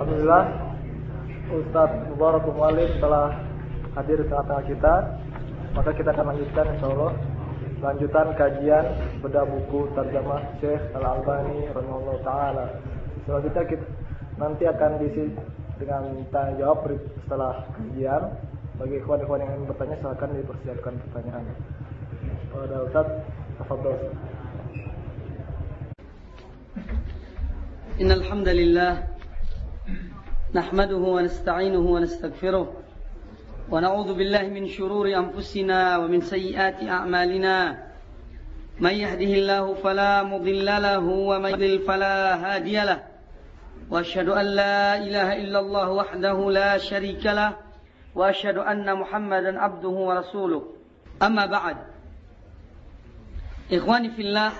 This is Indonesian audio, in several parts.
Alhamdulillah Ustadz Mubarak Mualim telah hadir di tengah-tengah kita Maka kita akan lanjutkan insya Allah Lanjutan kajian bedah buku terjemah Syekh Al-Albani Rahimahullah Ta'ala Selanjutnya kita nanti akan diisi dengan tanya jawab setelah kajian Bagi ikhwan-ikhwan yang ingin bertanya silahkan dipersiapkan pertanyaan Pada Ustadz, Tafadol إن الحمد لله نحمده ونستعينه ونستغفره ونعوذ بالله من شرور أنفسنا ومن سيئات أعمالنا. من يهده الله فلا مضل له ومن يضلل فلا هادي له. وأشهد أن لا إله إلا الله وحده لا شريك له. وأشهد أن محمدا عبده ورسوله. أما بعد. إخواني في الله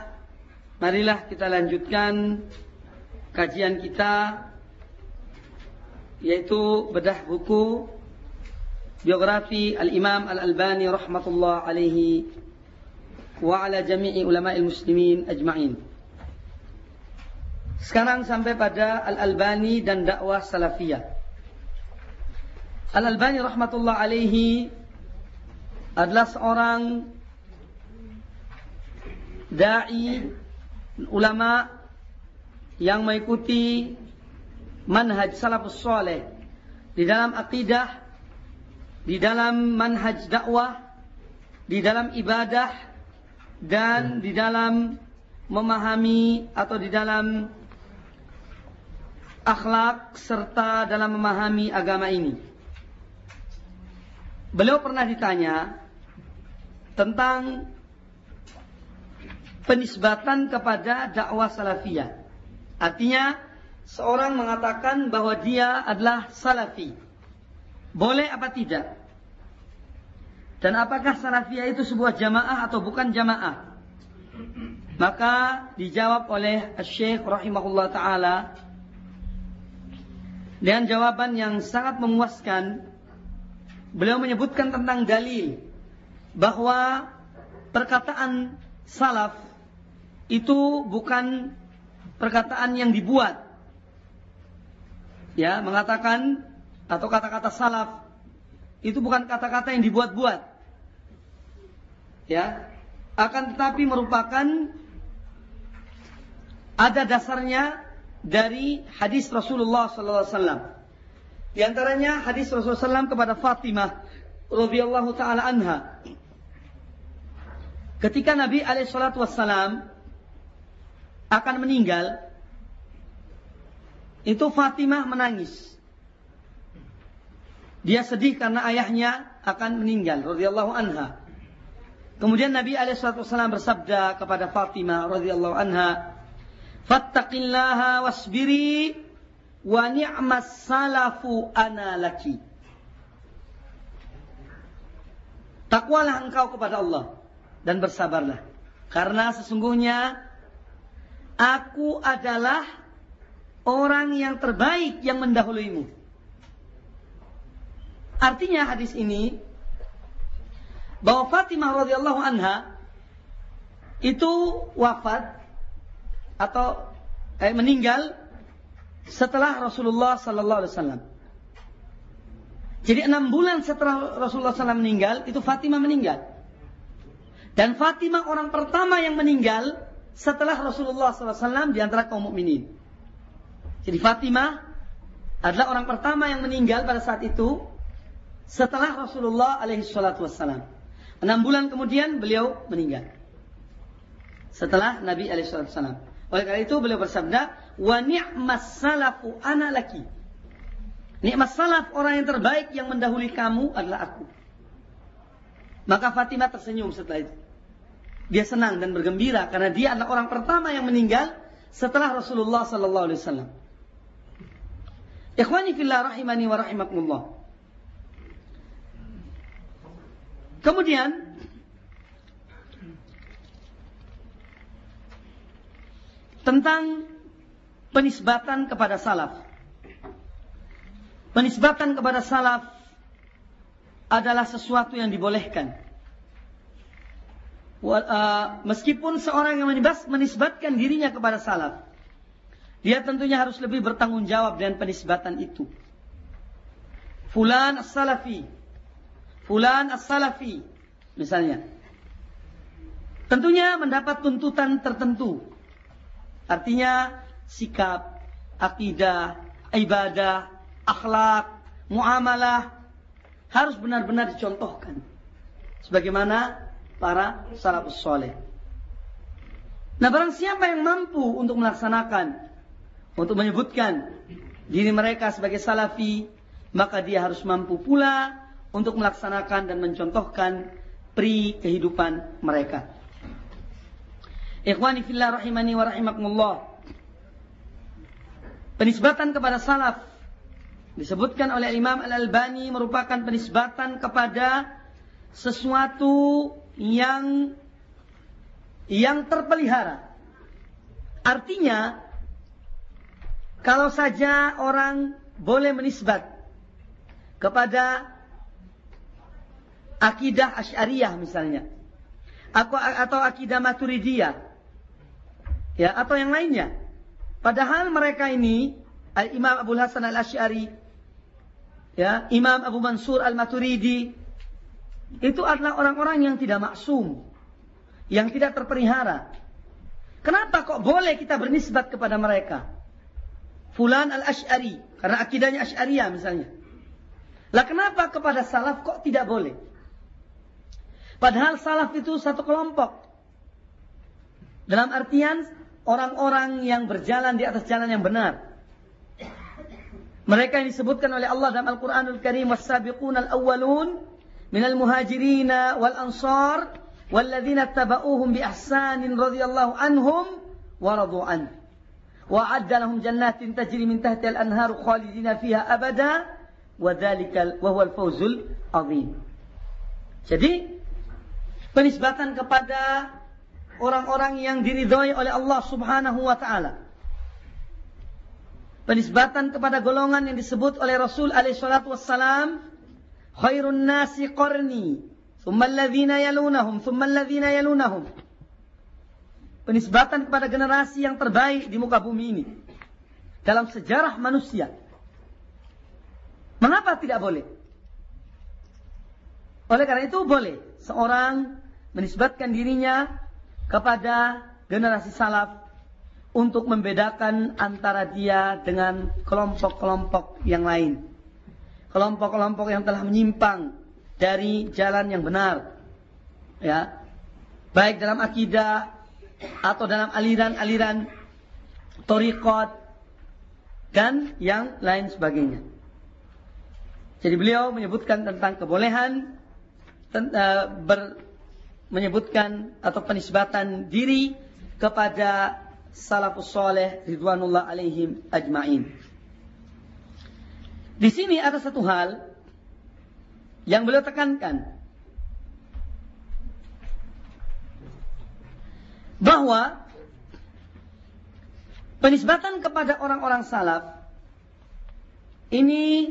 marilah kita lanjutkan kajian kita yaitu bedah buku biografi Al-Imam Al-Albani rahmatullah alaihi wa ala jami'i ulama'il muslimin ajma'in. Sekarang sampai pada Al-Albani dan dakwah salafiyah. Al-Albani rahmatullah alaihi adalah seorang dai ulama yang mengikuti manhaj salafus soleh di dalam akidah, di dalam manhaj dakwah, di dalam ibadah, dan di dalam memahami atau di dalam akhlak serta dalam memahami agama ini. Beliau pernah ditanya tentang penisbatan kepada dakwah salafiyah. Artinya seorang mengatakan bahwa dia adalah salafi. Boleh apa tidak? Dan apakah salafiyah itu sebuah jamaah atau bukan jamaah? Maka dijawab oleh Syekh rahimahullah taala dengan jawaban yang sangat memuaskan. Beliau menyebutkan tentang dalil bahwa perkataan salaf itu bukan perkataan yang dibuat. Ya, mengatakan atau kata-kata salaf itu bukan kata-kata yang dibuat-buat. Ya, akan tetapi merupakan ada dasarnya dari hadis Rasulullah wasallam. Di antaranya hadis Rasulullah SAW kepada Fatimah radhiyallahu taala anha. Ketika Nabi alaihi akan meninggal, itu Fatimah menangis. Dia sedih karena ayahnya akan meninggal, radhiyallahu anha. Kemudian Nabi Alaihissalam bersabda kepada Fatimah radhiyallahu anha, "Fattaqillaha wasbiri wa ni'mas salafu ana laki." Takwalah engkau kepada Allah dan bersabarlah. Karena sesungguhnya Aku adalah orang yang terbaik yang mendahuluimu. Artinya hadis ini bahwa Fatimah radhiyallahu anha itu wafat atau eh, meninggal setelah Rasulullah sallallahu alaihi wasallam. Jadi enam bulan setelah Rasulullah SAW meninggal, itu Fatimah meninggal. Dan Fatimah orang pertama yang meninggal setelah Rasulullah SAW di antara kaum mukminin. Jadi Fatimah adalah orang pertama yang meninggal pada saat itu setelah Rasulullah alaihi salatu wassalam. Enam bulan kemudian beliau meninggal. Setelah Nabi alaihi salatu wassalam. Oleh karena itu beliau bersabda, "Wa ni'mas salafu ana laki." Nikmat salaf orang yang terbaik yang mendahului kamu adalah aku. Maka Fatimah tersenyum setelah itu. Dia senang dan bergembira karena dia adalah orang pertama yang meninggal setelah Rasulullah sallallahu alaihi wasallam. Ikhwani fillah rahimani wa rahimakumullah. Kemudian tentang penisbatan kepada salaf. Penisbatan kepada salaf adalah sesuatu yang dibolehkan. Uh, meskipun seorang yang menisbatkan dirinya kepada salaf dia tentunya harus lebih bertanggung jawab dengan penisbatan itu. Fulan as-salafi. Fulan as-salafi. Misalnya. Tentunya mendapat tuntutan tertentu. Artinya sikap, akidah, ibadah, akhlak, muamalah harus benar-benar dicontohkan. Sebagaimana para salafus soleh. Nah barang siapa yang mampu untuk melaksanakan, untuk menyebutkan diri mereka sebagai salafi, maka dia harus mampu pula untuk melaksanakan dan mencontohkan pri kehidupan mereka. Ikhwani fillah rahimani wa rahimakumullah. Penisbatan kepada salaf disebutkan oleh Imam Al-Albani merupakan penisbatan kepada sesuatu yang yang terpelihara. Artinya kalau saja orang boleh menisbat kepada akidah Asy'ariyah misalnya atau atau akidah Maturidiyah ya atau yang lainnya. Padahal mereka ini Imam Abu Hasan Al Ashari, ya Imam Abu Mansur Al Maturidi itu adalah orang-orang yang tidak maksum, yang tidak terpelihara. Kenapa kok boleh kita bernisbat kepada mereka? Fulan Al Ashari, karena akidahnya Asy'ariyah misalnya. Lah kenapa kepada salaf kok tidak boleh? Padahal salaf itu satu kelompok. Dalam artian orang-orang yang berjalan di atas jalan yang benar. Mereka yang disebutkan oleh Allah dalam Al-Quranul Karim was-sabiqun al-awwalun minal muhajirin wal ansar walladzina tabauhum bi ihsanin radhiyallahu anhum wa radu jannatin tajri min tahtiha al-anharu khalidina fiha abada wa dzalikal wa huwal fawzul azim. Jadi penisbatan kepada orang-orang yang diridhoi oleh Allah Subhanahu wa taala. Penisbatan kepada golongan yang disebut oleh Rasul alaihi salatu wassalam, khairun nasi qarni, thumma alladhina yalunahum, thumma alladhina yalunahum. Penisbatan kepada generasi yang terbaik di muka bumi ini dalam sejarah manusia. Mengapa tidak boleh? Oleh karena itu boleh seorang menisbatkan dirinya kepada generasi salaf untuk membedakan antara dia dengan kelompok-kelompok yang lain. Kelompok-kelompok yang telah menyimpang dari jalan yang benar. Ya. Baik dalam akidah atau dalam aliran-aliran torikot dan yang lain sebagainya. Jadi beliau menyebutkan tentang kebolehan uh, ber, menyebutkan atau penisbatan diri kepada salafus soleh ridwanullah alaihim ajma'in. Di sini ada satu hal yang beliau tekankan bahwa penisbatan kepada orang-orang salaf ini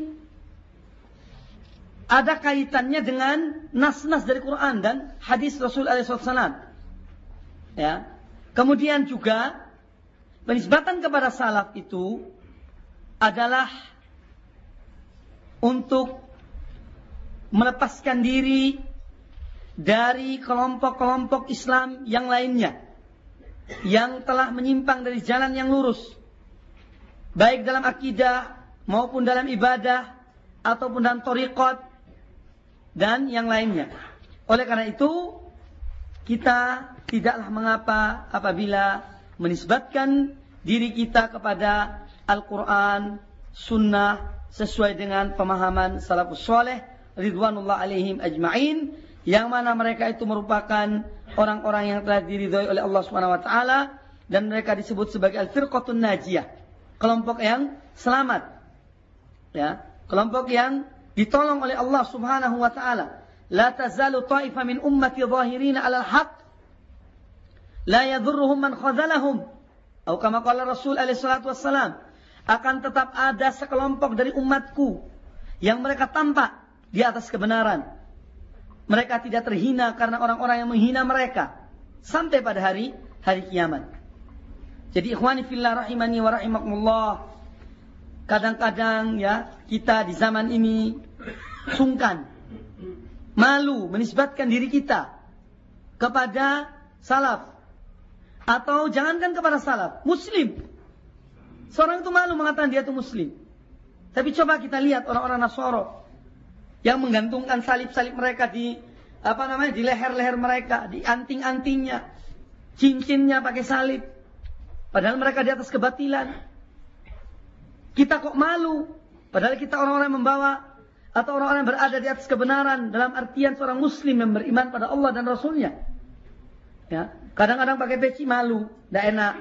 ada kaitannya dengan nas-nas dari Quran dan hadis Rasul SAW. Ya. Kemudian juga penisbatan kepada salaf itu adalah untuk melepaskan diri dari kelompok-kelompok Islam yang lainnya yang telah menyimpang dari jalan yang lurus baik dalam akidah maupun dalam ibadah ataupun dalam torikot dan yang lainnya. Oleh karena itu, kita tidaklah mengapa apabila menisbatkan diri kita kepada Al-Quran, Sunnah, sesuai dengan pemahaman salafus soleh, ridwanullah alaihim ajma'in, yang mana mereka itu merupakan orang-orang yang telah diridhoi oleh Allah Subhanahu wa taala dan mereka disebut sebagai al-firqatun najiyah, kelompok yang selamat. Ya, kelompok yang ditolong oleh Allah Subhanahu wa taala. La tazalu ta'ifa min ummati zahirina 'alal haqq la yadhurruhum man khazalahum. Atau kama qala Rasul alaihi salatu wassalam, akan tetap ada sekelompok dari umatku yang mereka tampak di atas kebenaran. Mereka tidak terhina karena orang-orang yang menghina mereka sampai pada hari hari kiamat. Jadi ikhwani fillah rahimani wa rahimakumullah. Kadang-kadang ya kita di zaman ini sungkan, malu menisbatkan diri kita kepada salaf atau jangankan kepada salaf, muslim. Seorang itu malu mengatakan dia itu muslim. Tapi coba kita lihat orang-orang Nasoro yang menggantungkan salib-salib mereka di apa namanya di leher-leher mereka, di anting-antingnya, cincinnya pakai salib. Padahal mereka di atas kebatilan. Kita kok malu, padahal kita orang-orang membawa atau orang-orang berada di atas kebenaran dalam artian seorang muslim yang beriman pada Allah dan Rasulnya. Ya, kadang-kadang pakai peci malu, tidak enak.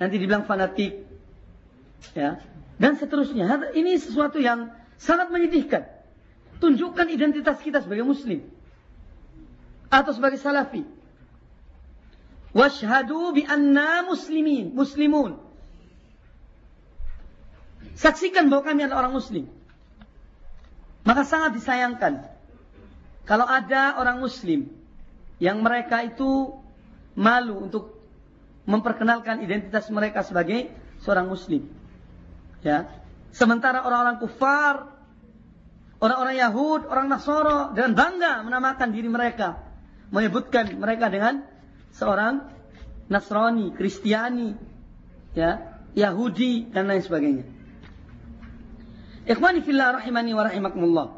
Nanti dibilang fanatik. Ya, dan seterusnya. Ini sesuatu yang sangat menyedihkan. Tunjukkan identitas kita sebagai muslim. Atau sebagai salafi. Washhadu bi anna muslimin. Muslimun. Saksikan bahwa kami adalah orang muslim. Maka sangat disayangkan. Kalau ada orang muslim. Yang mereka itu malu untuk memperkenalkan identitas mereka sebagai seorang muslim. Ya. Sementara orang-orang kufar, orang-orang Yahud, orang Nasoro dengan bangga menamakan diri mereka, menyebutkan mereka dengan seorang Nasrani, Kristiani, ya, Yahudi dan lain sebagainya. Ikhwani fillah rahimani wa rahimakumullah.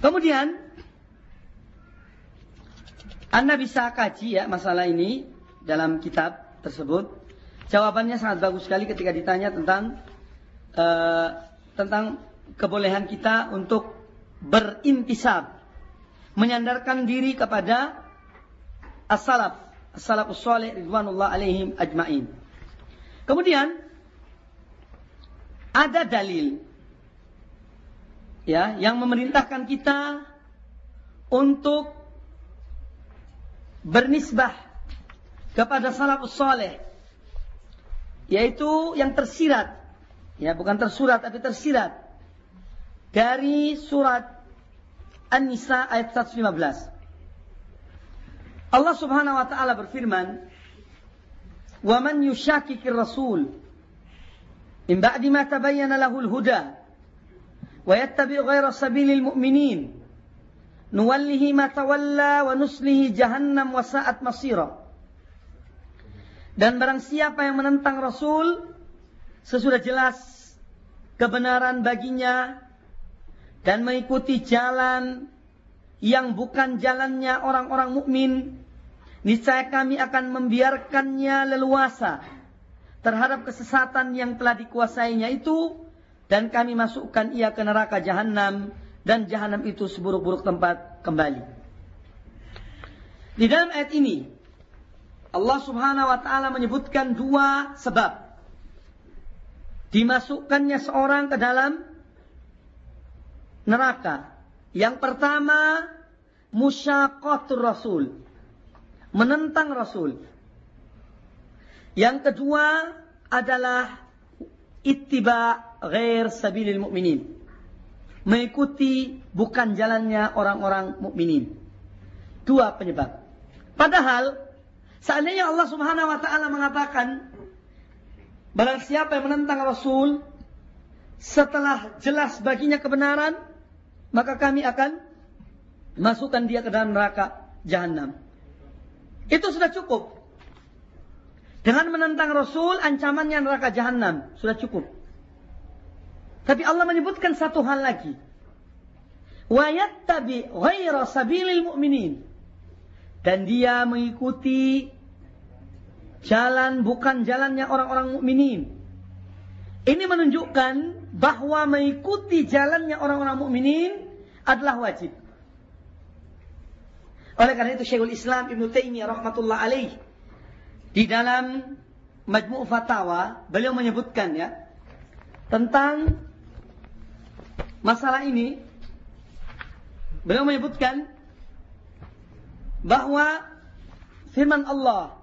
Kemudian Anda bisa kaji ya masalah ini dalam kitab tersebut Jawabannya sangat bagus sekali ketika ditanya tentang uh, tentang kebolehan kita untuk berintisab, menyandarkan diri kepada as-salaf, as-salafus ridwanullah alaihim ajmain. Kemudian ada dalil ya yang memerintahkan kita untuk bernisbah kepada salafus saleh yaitu yang tersirat ya bukan tersurat tapi tersirat. Dari surat An-Nisa ayat 115 Allah Subhanahu wa taala berfirman "Wa man yushakikir rasul min ba'di ma tabayyana lahu al-huda wa yattabi' ghayra sabilil mu'minin nuwallihi ma tawalla wa nuslihi jahannam wa sa'at masira" Dan barang siapa yang menentang Rasul sesudah jelas kebenaran baginya dan mengikuti jalan yang bukan jalannya orang-orang mukmin, niscaya kami akan membiarkannya leluasa terhadap kesesatan yang telah dikuasainya itu dan kami masukkan ia ke neraka jahanam dan jahanam itu seburuk-buruk tempat kembali. Di dalam ayat ini Allah Subhanahu wa taala menyebutkan dua sebab dimasukkannya seorang ke dalam neraka. Yang pertama, musyaqatur rasul. Menentang rasul. Yang kedua adalah ittiba ghair sabilil mu'minin. Mengikuti bukan jalannya orang-orang mukminin. Dua penyebab. Padahal Seandainya Allah Subhanahu wa taala mengatakan barang siapa yang menentang Rasul setelah jelas baginya kebenaran, maka kami akan masukkan dia ke dalam neraka jahanam. Itu sudah cukup. Dengan menentang Rasul, ancamannya neraka jahanam sudah cukup. Tapi Allah menyebutkan satu hal lagi. Wa yattabi ghaira sabilil mu'minin dan dia mengikuti jalan bukan jalannya orang-orang mukminin. Ini menunjukkan bahwa mengikuti jalannya orang-orang mukminin adalah wajib. Oleh karena itu Syekhul Islam Ibn Taimiyah rahmatullah alaih di dalam Majmu' Fatawa beliau menyebutkan ya tentang masalah ini beliau menyebutkan bahwa firman Allah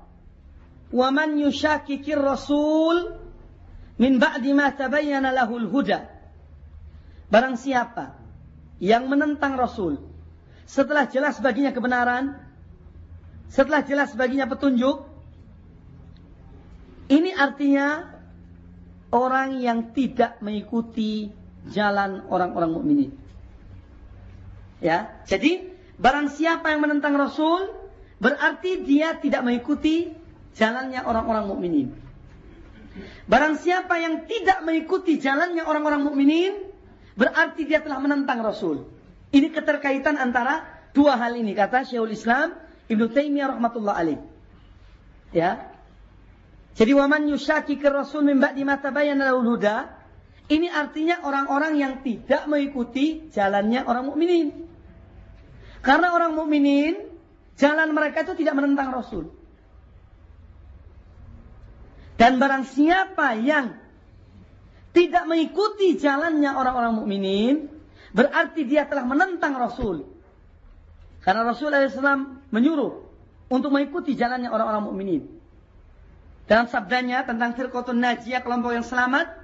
wa man yushakikir rasul min ba'di ma tabayyana lahul barang siapa yang menentang rasul setelah jelas baginya kebenaran setelah jelas baginya petunjuk Ini artinya orang yang tidak mengikuti jalan orang-orang mukminin. Ya, jadi barang siapa yang menentang Rasul berarti dia tidak mengikuti jalannya orang-orang mukminin. Barang siapa yang tidak mengikuti jalannya orang-orang mukminin berarti dia telah menentang Rasul. Ini keterkaitan antara dua hal ini kata Syekhul Islam Ibnu Taimiyah rahmatullah alaih. Ya. Jadi waman yusyaki ke Rasul min ba'di ma tabayyana huda ini artinya orang-orang yang tidak mengikuti jalannya orang mukminin. Karena orang mukminin jalan mereka itu tidak menentang Rasul. Dan barang siapa yang tidak mengikuti jalannya orang-orang mukminin, berarti dia telah menentang Rasul. Karena Rasul SAW menyuruh untuk mengikuti jalannya orang-orang mukminin. Dalam sabdanya tentang firqatun najiyah kelompok yang selamat,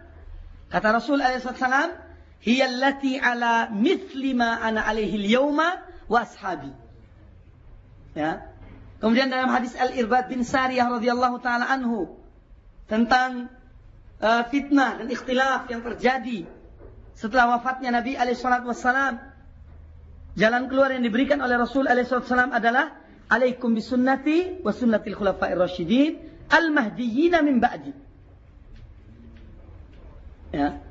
Kata Rasul alaihissalam, "Hiya allati ala mithli ma ana alaihi al-yawma wa ashabi." Ya. Kemudian dalam hadis Al-Irbad bin Sariyah radhiyallahu taala anhu tentang uh, fitnah dan ikhtilaf yang terjadi setelah wafatnya Nabi alaihi wassalam. Jalan keluar yang diberikan oleh Rasul alaihi wassalam adalah alaikum bisunnati wa sunnatil khulafa'ir rasyidin al-mahdiyyin min ba'di. Ya.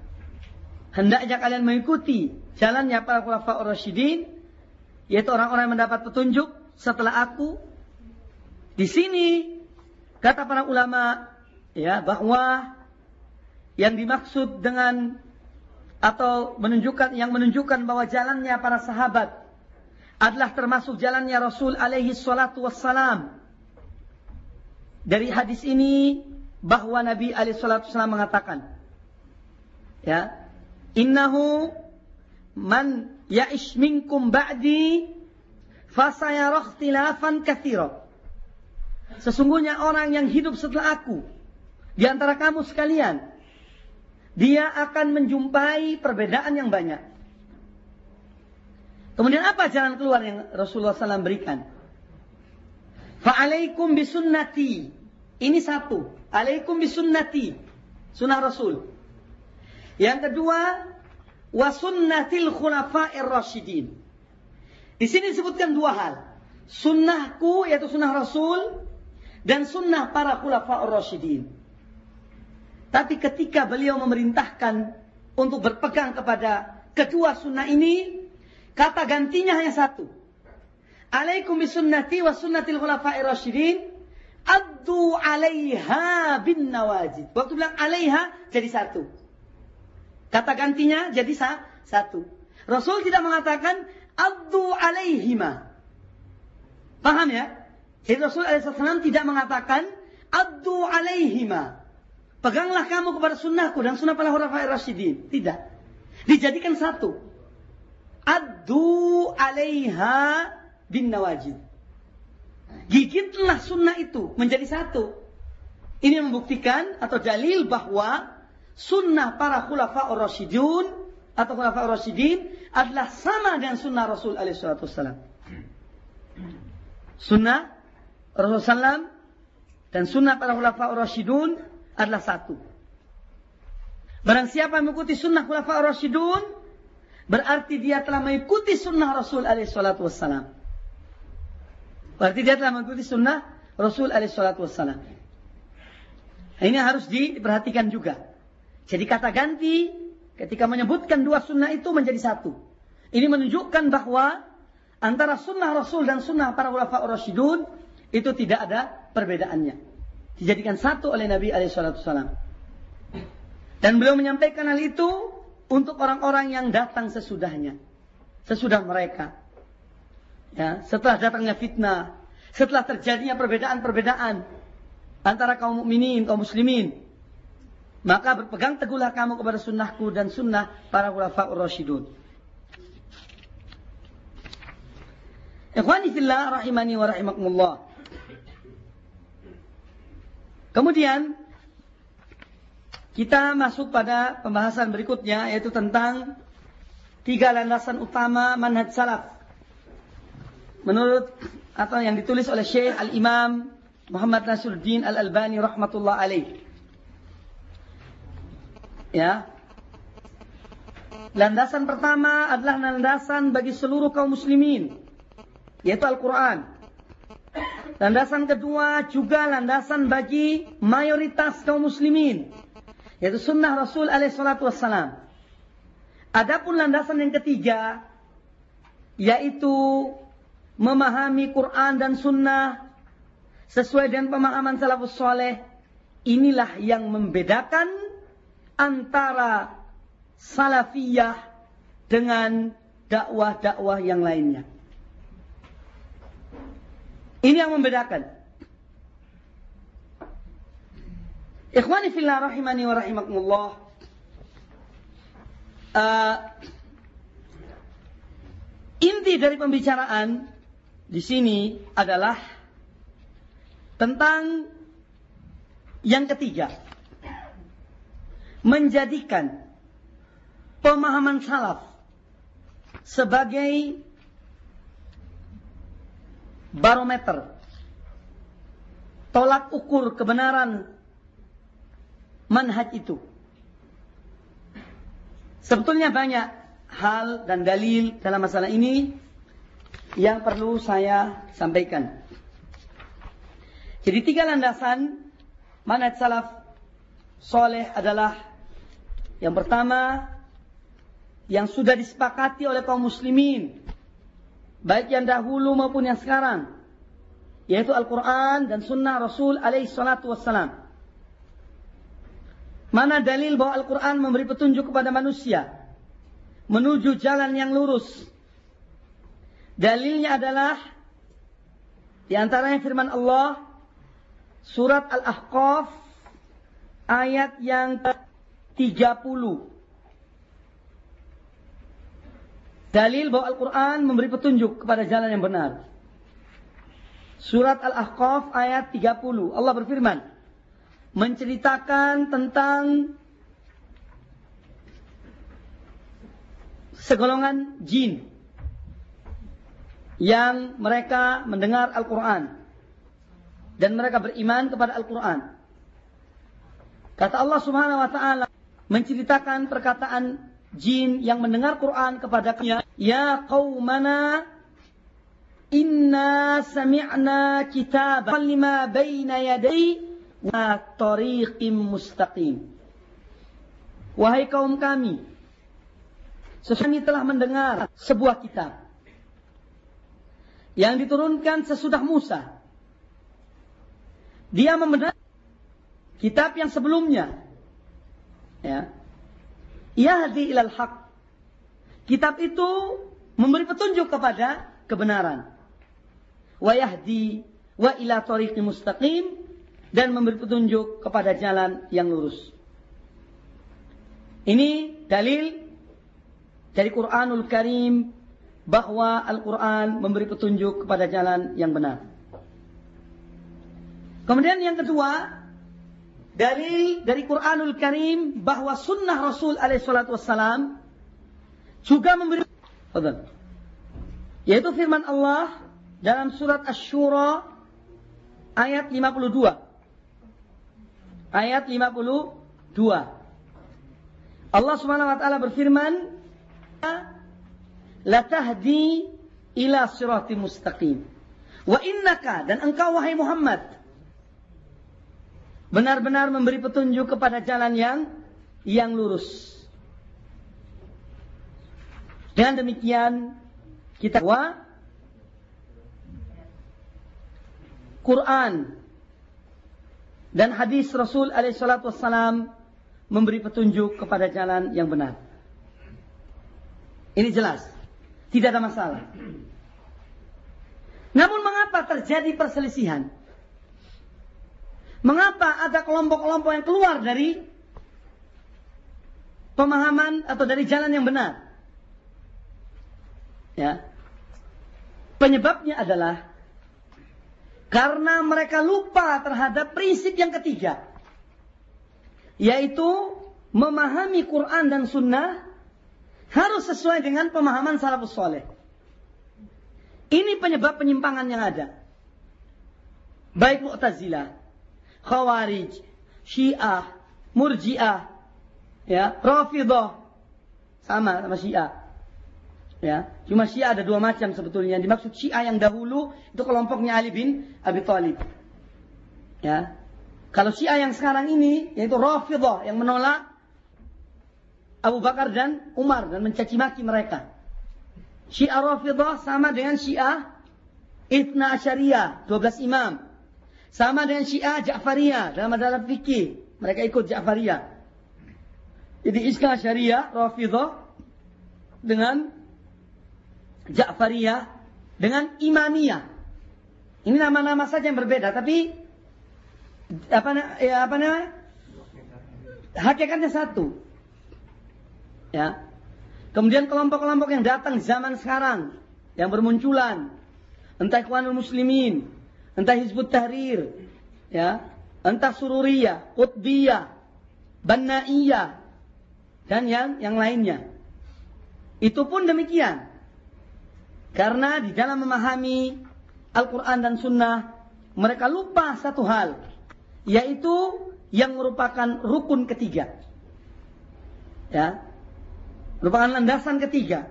Hendaknya kalian mengikuti jalannya para khulafa rasyidin yaitu orang-orang yang mendapat petunjuk setelah aku. Di sini kata para ulama ya bahwa yang dimaksud dengan atau menunjukkan yang menunjukkan bahwa jalannya para sahabat adalah termasuk jalannya Rasul alaihi salatu wassalam. Dari hadis ini bahwa Nabi alaihi salatu wassalam mengatakan Ya. Innahu man ya'ish minkum ba'di fasayara katsira. Sesungguhnya orang yang hidup setelah aku di antara kamu sekalian dia akan menjumpai perbedaan yang banyak. Kemudian apa jalan keluar yang Rasulullah SAW berikan? Fa'alaikum bisunnati. Ini satu. Alaikum bisunnati. Sunnah Rasul. Yang kedua, wasunnatil khulafa'ir rasyidin. Di sini disebutkan dua hal. Sunnahku yaitu sunnah Rasul dan sunnah para khulafa'ir rasyidin. Tapi ketika beliau memerintahkan untuk berpegang kepada kedua sunnah ini, kata gantinya hanya satu. Alaikum bisunnati wa sunnatil khulafa'ir rasyidin addu alaiha bin nawajid. Waktu bilang alaiha jadi satu. Kata gantinya jadi satu. Rasul tidak mengatakan addu alaihima. Paham ya? Jadi Rasul alaihissalam tidak mengatakan addu alaihima. Peganglah kamu kepada sunnahku dan sunnah para khulafai rasyidin. Tidak. Dijadikan satu. Addu alaiha bin nawajid. Gigitlah sunnah itu menjadi satu. Ini membuktikan atau dalil bahwa sunnah para khulafa rasyidun atau khulafa rasyidin adalah sama dengan sunnah Rasul alaihi wasallam. Sunnah Rasulullah dan sunnah para khulafa rasyidun adalah satu. Barang siapa mengikuti sunnah khulafa rasyidun berarti dia telah mengikuti sunnah Rasul alaihi wasallam. Berarti dia telah mengikuti sunnah Rasul alaihi wasallam. Ini harus diperhatikan juga. Jadi kata ganti ketika menyebutkan dua sunnah itu menjadi satu. Ini menunjukkan bahwa antara sunnah Rasul dan sunnah para ulama Rasyidun itu tidak ada perbedaannya. Dijadikan satu oleh Nabi Alaihissalam. Dan beliau menyampaikan hal itu untuk orang-orang yang datang sesudahnya. Sesudah mereka. Ya, setelah datangnya fitnah, setelah terjadinya perbedaan-perbedaan antara kaum mukminin, kaum muslimin, maka berpegang teguhlah kamu kepada sunnahku dan sunnah para ulama rasyidun. Ikhwani fillah rahimani wa rahimakumullah. Kemudian kita masuk pada pembahasan berikutnya yaitu tentang tiga landasan utama manhaj salaf. Menurut atau yang ditulis oleh Syekh Al-Imam Muhammad Nasruddin Al-Albani rahmatullah alaih. Ya. Landasan pertama adalah landasan bagi seluruh kaum muslimin, yaitu Al-Quran. Landasan kedua juga landasan bagi mayoritas kaum muslimin, yaitu sunnah Rasul alaih salatu wassalam. Adapun landasan yang ketiga, yaitu memahami Quran dan sunnah sesuai dengan pemahaman salafus soleh, inilah yang membedakan antara salafiyah dengan dakwah-dakwah yang lainnya. Ini yang membedakan. Ikhwani fillah rahimani wa rahimakumullah. Uh, inti dari pembicaraan di sini adalah tentang yang ketiga. Menjadikan pemahaman salaf sebagai barometer tolak ukur kebenaran manhaj itu. Sebetulnya banyak hal dan dalil dalam masalah ini yang perlu saya sampaikan. Jadi tiga landasan manhaj salaf soleh adalah yang pertama yang sudah disepakati oleh kaum muslimin baik yang dahulu maupun yang sekarang yaitu Al-Quran dan Sunnah Rasul alaihi salatu wassalam. Mana dalil bahwa Al-Quran memberi petunjuk kepada manusia menuju jalan yang lurus. Dalilnya adalah di antaranya firman Allah Surat Al-Ahqaf ayat yang 30. Dalil bahwa Al-Quran memberi petunjuk kepada jalan yang benar. Surat Al-Ahqaf ayat 30. Allah berfirman. Menceritakan tentang segolongan jin yang mereka mendengar Al-Quran dan mereka beriman kepada Al-Quran. Kata Allah Subhanahu wa taala menceritakan perkataan jin yang mendengar Quran kepadanya, "Ya qaumana inna sami'na kitaban lima baina yadai wa tariqim mustaqim." Wahai kaum kami, sesungguhnya telah mendengar sebuah kitab yang diturunkan sesudah Musa dia membenar kitab yang sebelumnya. Ya. Yahdi ilal haq. Kitab itu memberi petunjuk kepada kebenaran. Wa yahdi wa ila tariqi mustaqim dan memberi petunjuk kepada jalan yang lurus. Ini dalil dari Quranul Karim bahwa Al-Quran memberi petunjuk kepada jalan yang benar. Kemudian yang kedua, dalil dari Quranul Karim bahwa sunnah Rasul alaihissalatu wassalam juga memberi yaitu firman Allah dalam surat Asy-Syura ayat 52. Ayat 52. Allah Subhanahu wa taala berfirman, "La tahdi ila siratim mustaqim." Wa innaka dan engkau wahai Muhammad benar-benar memberi petunjuk kepada jalan yang yang lurus. Dengan demikian kita wa Quran dan hadis Rasul alaihissalatu wassalam memberi petunjuk kepada jalan yang benar. Ini jelas. Tidak ada masalah. Namun mengapa terjadi perselisihan? Mengapa ada kelompok-kelompok yang keluar dari pemahaman atau dari jalan yang benar? Ya. Penyebabnya adalah karena mereka lupa terhadap prinsip yang ketiga. Yaitu memahami Quran dan Sunnah harus sesuai dengan pemahaman salafus soleh. Ini penyebab penyimpangan yang ada. baik Mu'tazilah, Khawarij, Syiah, Murji'ah, ya, Rafidhah sama sama Syiah. Ya, cuma Syiah ada dua macam sebetulnya. Yang dimaksud Syiah yang dahulu itu kelompoknya Ali bin Abi Thalib. Ya. Kalau Syiah yang sekarang ini yaitu Rafidhah yang menolak Abu Bakar dan Umar dan mencaci maki mereka. Syiah Rafidhah sama dengan Syiah Itna Asyariyah, 12 imam. Sama dengan Syiah Ja'fariyah dalam adalah fikih. Mereka ikut Ja'fariyah. Jadi Isna Asyariyah, Rafidhah dengan Ja'fariyah dengan Imamiyah. Ini nama-nama saja yang berbeda, tapi apa ya apa namanya? Hakikatnya satu. Ya. Kemudian kelompok-kelompok yang datang zaman sekarang yang bermunculan, entah Ikhwanul Muslimin, entah Hizbut Tahrir, ya, entah Sururiyah, Qutbiyah, Bannaiyah, dan yang yang lainnya. Itu pun demikian. Karena di dalam memahami Al-Quran dan Sunnah, mereka lupa satu hal, yaitu yang merupakan rukun ketiga. Ya, merupakan landasan ketiga,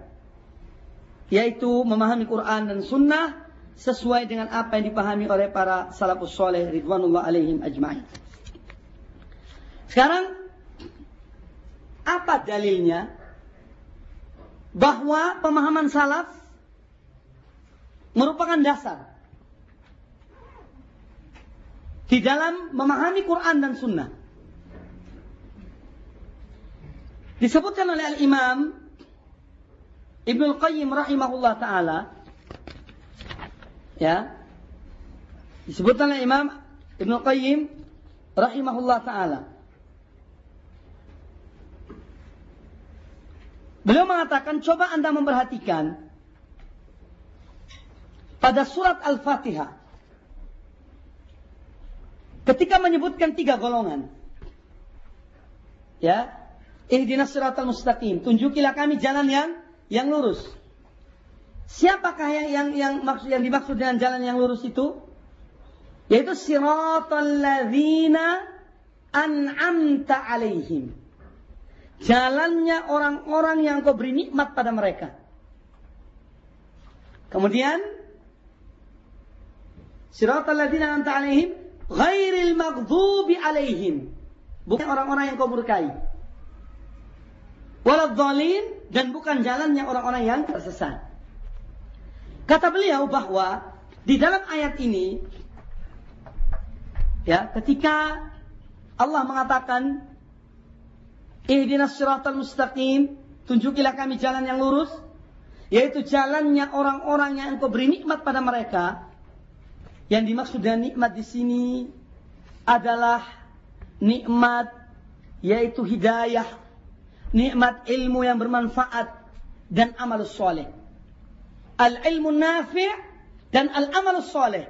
yaitu memahami Quran dan Sunnah sesuai dengan apa yang dipahami oleh para salafus soleh ridwanullah alaihim ajma'in. Sekarang apa dalilnya bahwa pemahaman salaf merupakan dasar di dalam memahami Quran dan Sunnah. Disebutkan oleh Al-Imam Ibnu Qayyim rahimahullah taala ya disebutkan oleh Imam Ibnu Qayyim rahimahullah taala Beliau mengatakan coba Anda memperhatikan pada surat Al-Fatihah ketika menyebutkan tiga golongan ya Ihdinas siratal mustaqim. Tunjukilah kami jalan yang yang lurus. Siapakah yang yang yang maksud yang dimaksud dengan jalan yang lurus itu? Yaitu siratal ladzina an'amta alaihim. Jalannya orang-orang yang kau beri nikmat pada mereka. Kemudian siratal ladzina an'amta alaihim ghairil maghdubi alaihim. Bukan orang-orang yang kau murkai waladhalin dan bukan jalannya orang-orang yang tersesat. Kata beliau bahwa di dalam ayat ini ya ketika Allah mengatakan ihdinas siratal mustaqim tunjukilah kami jalan yang lurus yaitu jalannya orang-orang yang engkau beri nikmat pada mereka yang dimaksud dengan nikmat di sini adalah nikmat yaitu hidayah nikmat ilmu yang bermanfaat dan amal soleh. Al-ilmu nafi' dan al-amal soleh.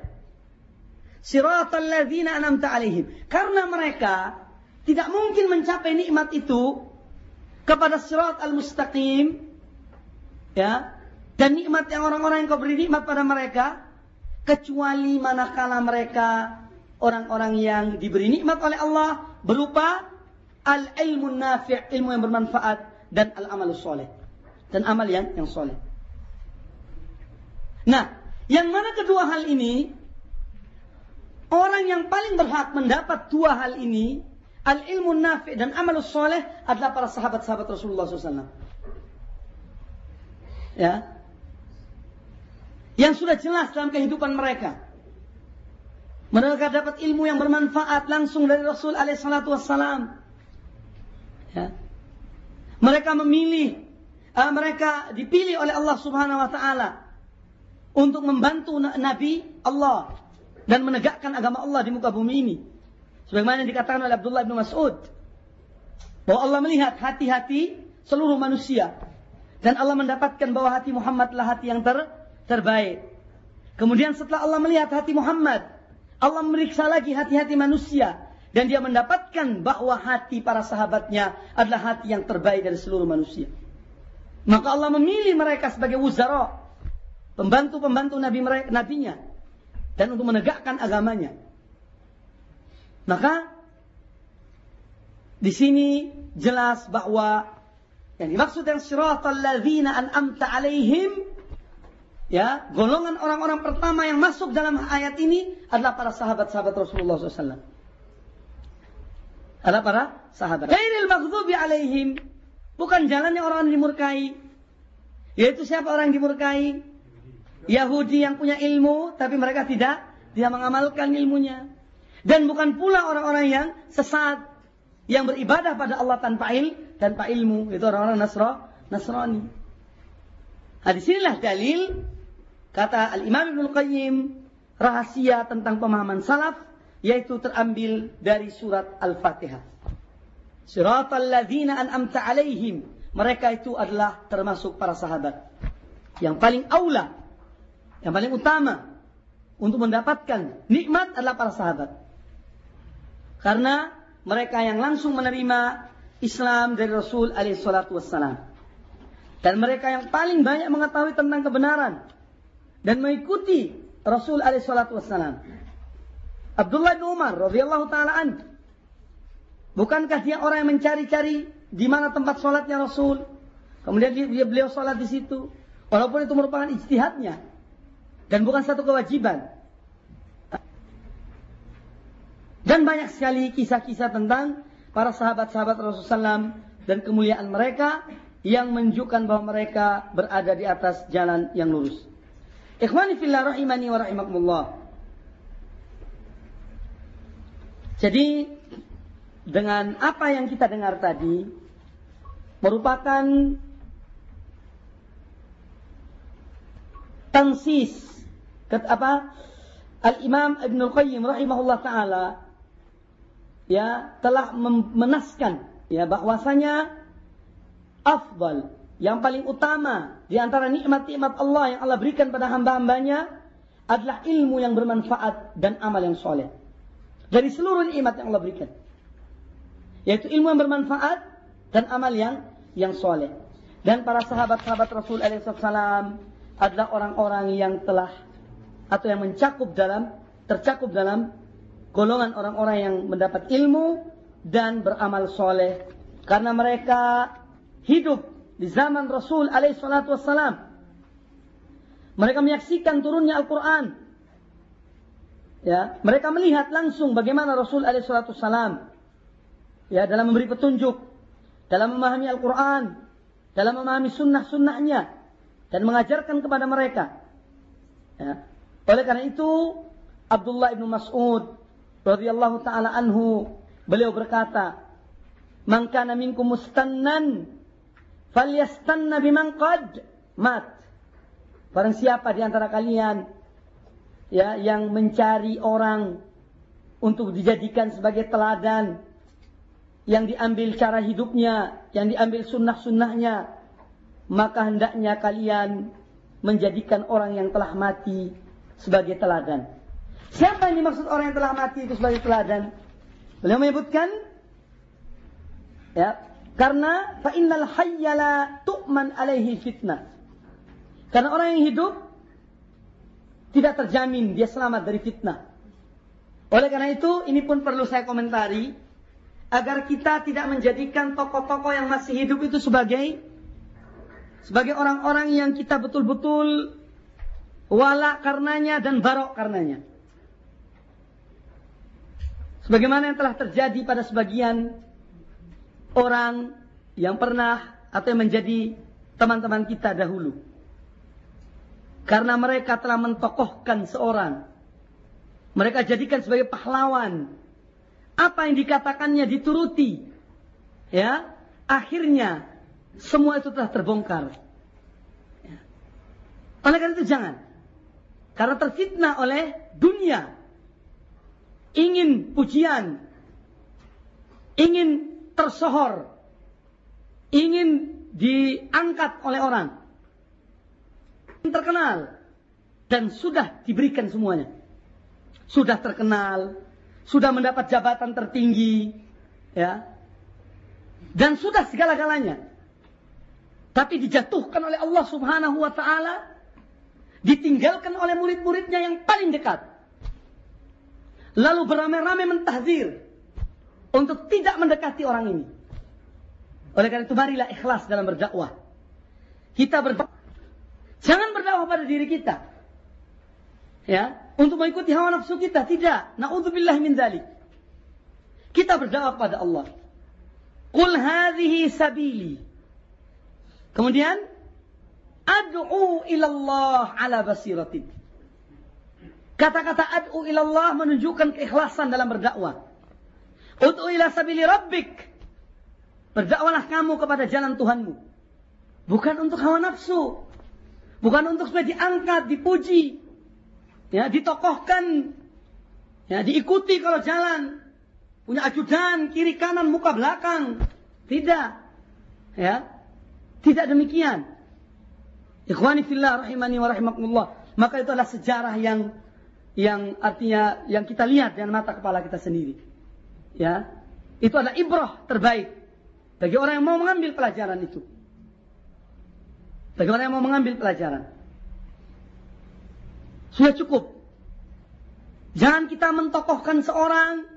Siratal ladzina an'amta alaihim. Karena mereka tidak mungkin mencapai nikmat itu kepada sirat al-mustaqim ya dan nikmat yang orang-orang yang kau beri nikmat pada mereka kecuali manakala mereka orang-orang yang diberi nikmat oleh Allah berupa al-ilmu nafi' ilmu yang bermanfaat dan al-amal soleh dan amal yang yang soleh. Nah, yang mana kedua hal ini orang yang paling berhak mendapat dua hal ini al-ilmu nafi' dan amal soleh adalah para sahabat-sahabat Rasulullah SAW. Ya, yang sudah jelas dalam kehidupan mereka. Mereka dapat ilmu yang bermanfaat langsung dari Rasul alaihissalatu wassalam. Ya. Mereka memilih, uh, mereka dipilih oleh Allah Subhanahu wa taala untuk membantu Nabi Allah dan menegakkan agama Allah di muka bumi ini. Sebagaimana yang dikatakan oleh Abdullah bin Mas'ud bahwa Allah melihat hati-hati seluruh manusia dan Allah mendapatkan bahwa hati Muhammad adalah hati yang ter terbaik. Kemudian setelah Allah melihat hati Muhammad, Allah meriksa lagi hati-hati manusia dan dia mendapatkan bahwa hati para sahabatnya adalah hati yang terbaik dari seluruh manusia. Maka Allah memilih mereka sebagai wuzara, pembantu-pembantu nabi mereka, nabinya dan untuk menegakkan agamanya. Maka di sini jelas bahwa yang dimaksud yang siratal ladzina an'amta alaihim ya, golongan orang-orang pertama yang masuk dalam ayat ini adalah para sahabat-sahabat Rasulullah SAW. Adalah para sahabat. Ghairil maghdubi alaihim bukan jalannya orang yang dimurkai. Yaitu siapa orang yang dimurkai? Yahudi yang punya ilmu tapi mereka tidak tidak mengamalkan ilmunya. Dan bukan pula orang-orang yang sesat yang beribadah pada Allah tanpa ilmu tanpa ilmu. Itu orang-orang Nasra, Nasrani. Nah, di sinilah dalil kata Al-Imam Ibn Qayyim rahasia tentang pemahaman salaf yaitu terambil dari surat Al-Fatihah. Siratal ladzina an'amta alaihim. Mereka itu adalah termasuk para sahabat. Yang paling aula, yang paling utama untuk mendapatkan nikmat adalah para sahabat. Karena mereka yang langsung menerima Islam dari Rasul alaihi salatu wassalam. Dan mereka yang paling banyak mengetahui tentang kebenaran dan mengikuti Rasul alaihi salatu wassalam. Abdullah bin Umar radhiyallahu taala an. Bukankah dia orang yang mencari-cari di mana tempat sholatnya Rasul? Kemudian dia, beliau sholat di situ. Walaupun itu merupakan ijtihadnya. Dan bukan satu kewajiban. Dan banyak sekali kisah-kisah tentang para sahabat-sahabat Rasulullah SAW dan kemuliaan mereka yang menunjukkan bahwa mereka berada di atas jalan yang lurus. Ikhwani fillah rahimani wa rahimakumullah. Jadi dengan apa yang kita dengar tadi merupakan tansis apa Al-Imam Ibn Al-Qayyim rahimahullah taala ya telah menaskan ya bahwasanya afdal yang paling utama di antara nikmat-nikmat Allah yang Allah berikan pada hamba-hambanya adalah ilmu yang bermanfaat dan amal yang soleh. Dari seluruh nikmat yang Allah berikan. Yaitu ilmu yang bermanfaat dan amal yang yang soleh. Dan para sahabat-sahabat Rasul SAW adalah orang-orang yang telah atau yang mencakup dalam tercakup dalam golongan orang-orang yang mendapat ilmu dan beramal soleh karena mereka hidup di zaman Rasul alaihi salatu wassalam. Mereka menyaksikan turunnya Al-Quran. Ya, mereka melihat langsung bagaimana Rasul alaihi salatu wassalam ya dalam memberi petunjuk, dalam memahami Al-Quran, dalam memahami sunnah-sunnahnya dan mengajarkan kepada mereka. Ya. Oleh karena itu Abdullah ibnu Mas'ud radhiyallahu taala anhu beliau berkata man kana minkum mustannan falyastanna biman qad mat barang siapa di antara kalian ya yang mencari orang untuk dijadikan sebagai teladan yang diambil cara hidupnya, yang diambil sunnah-sunnahnya, maka hendaknya kalian menjadikan orang yang telah mati sebagai teladan. Siapa yang dimaksud orang yang telah mati itu sebagai teladan? Beliau menyebutkan ya, karena fa innal hayyala tu'man alaihi fitnah. Karena orang yang hidup tidak terjamin dia selamat dari fitnah. Oleh karena itu, ini pun perlu saya komentari agar kita tidak menjadikan tokoh-tokoh yang masih hidup itu sebagai sebagai orang-orang yang kita betul-betul wala karenanya dan barok karenanya. Sebagaimana yang telah terjadi pada sebagian orang yang pernah atau yang menjadi teman-teman kita dahulu. Karena mereka telah mentokohkan seorang. Mereka jadikan sebagai pahlawan. Apa yang dikatakannya dituruti. Ya, akhirnya semua itu telah terbongkar. Ya. Oleh karena itu jangan. Karena terfitnah oleh dunia ingin pujian, ingin tersohor, ingin diangkat oleh orang, terkenal, dan sudah diberikan semuanya. Sudah terkenal, sudah mendapat jabatan tertinggi, ya, dan sudah segala-galanya. Tapi dijatuhkan oleh Allah Subhanahu wa Ta'ala, ditinggalkan oleh murid-muridnya yang paling dekat Lalu beramai-ramai mentahzir untuk tidak mendekati orang ini. Oleh karena itu marilah ikhlas dalam berdakwah. Kita berdakwah. Jangan berdakwah pada diri kita. Ya, untuk mengikuti hawa nafsu kita tidak. Nauzubillah min dzalik. Kita berdakwah kepada Allah. Qul hadhihi sabili. Kemudian ad'u ila Allah ala basiratin. Kata-kata ad'u ila Allah menunjukkan keikhlasan dalam berdakwah. Ud'u ila sabili rabbik. Berdakwalah kamu kepada jalan Tuhanmu. Bukan untuk hawa nafsu. Bukan untuk supaya diangkat, dipuji. Ya, ditokohkan. Ya, diikuti kalau jalan. Punya ajudan, kiri kanan, muka belakang. Tidak. Ya. Tidak demikian. Ikhwani fillah rahimani wa rahimakumullah. Maka itu adalah sejarah yang yang artinya yang kita lihat dengan mata kepala kita sendiri. Ya. Itu adalah ibrah terbaik bagi orang yang mau mengambil pelajaran itu. Bagi orang yang mau mengambil pelajaran. Sudah cukup. Jangan kita mentokohkan seorang.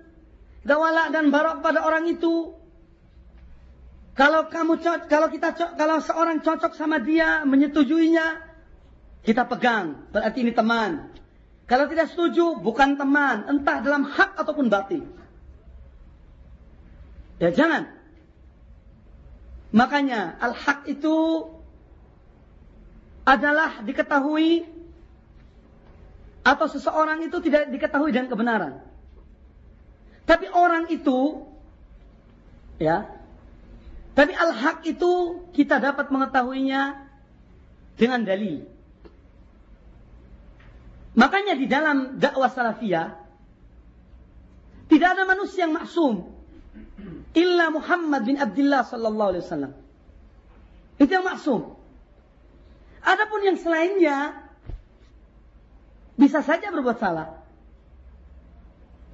Kita walak dan barak pada orang itu. Kalau kamu kalau kita kalau seorang cocok sama dia, menyetujuinya, kita pegang. Berarti ini teman. Kalau tidak setuju, bukan teman. Entah dalam hak ataupun batin. Ya jangan. Makanya al-haq itu adalah diketahui atau seseorang itu tidak diketahui dengan kebenaran. Tapi orang itu ya. Tapi al-haq itu kita dapat mengetahuinya dengan dalil. Makanya di dalam dakwah salafiyah tidak ada manusia yang maksum illa Muhammad bin Abdullah sallallahu alaihi wasallam. Itu yang maksum. Adapun yang selainnya bisa saja berbuat salah.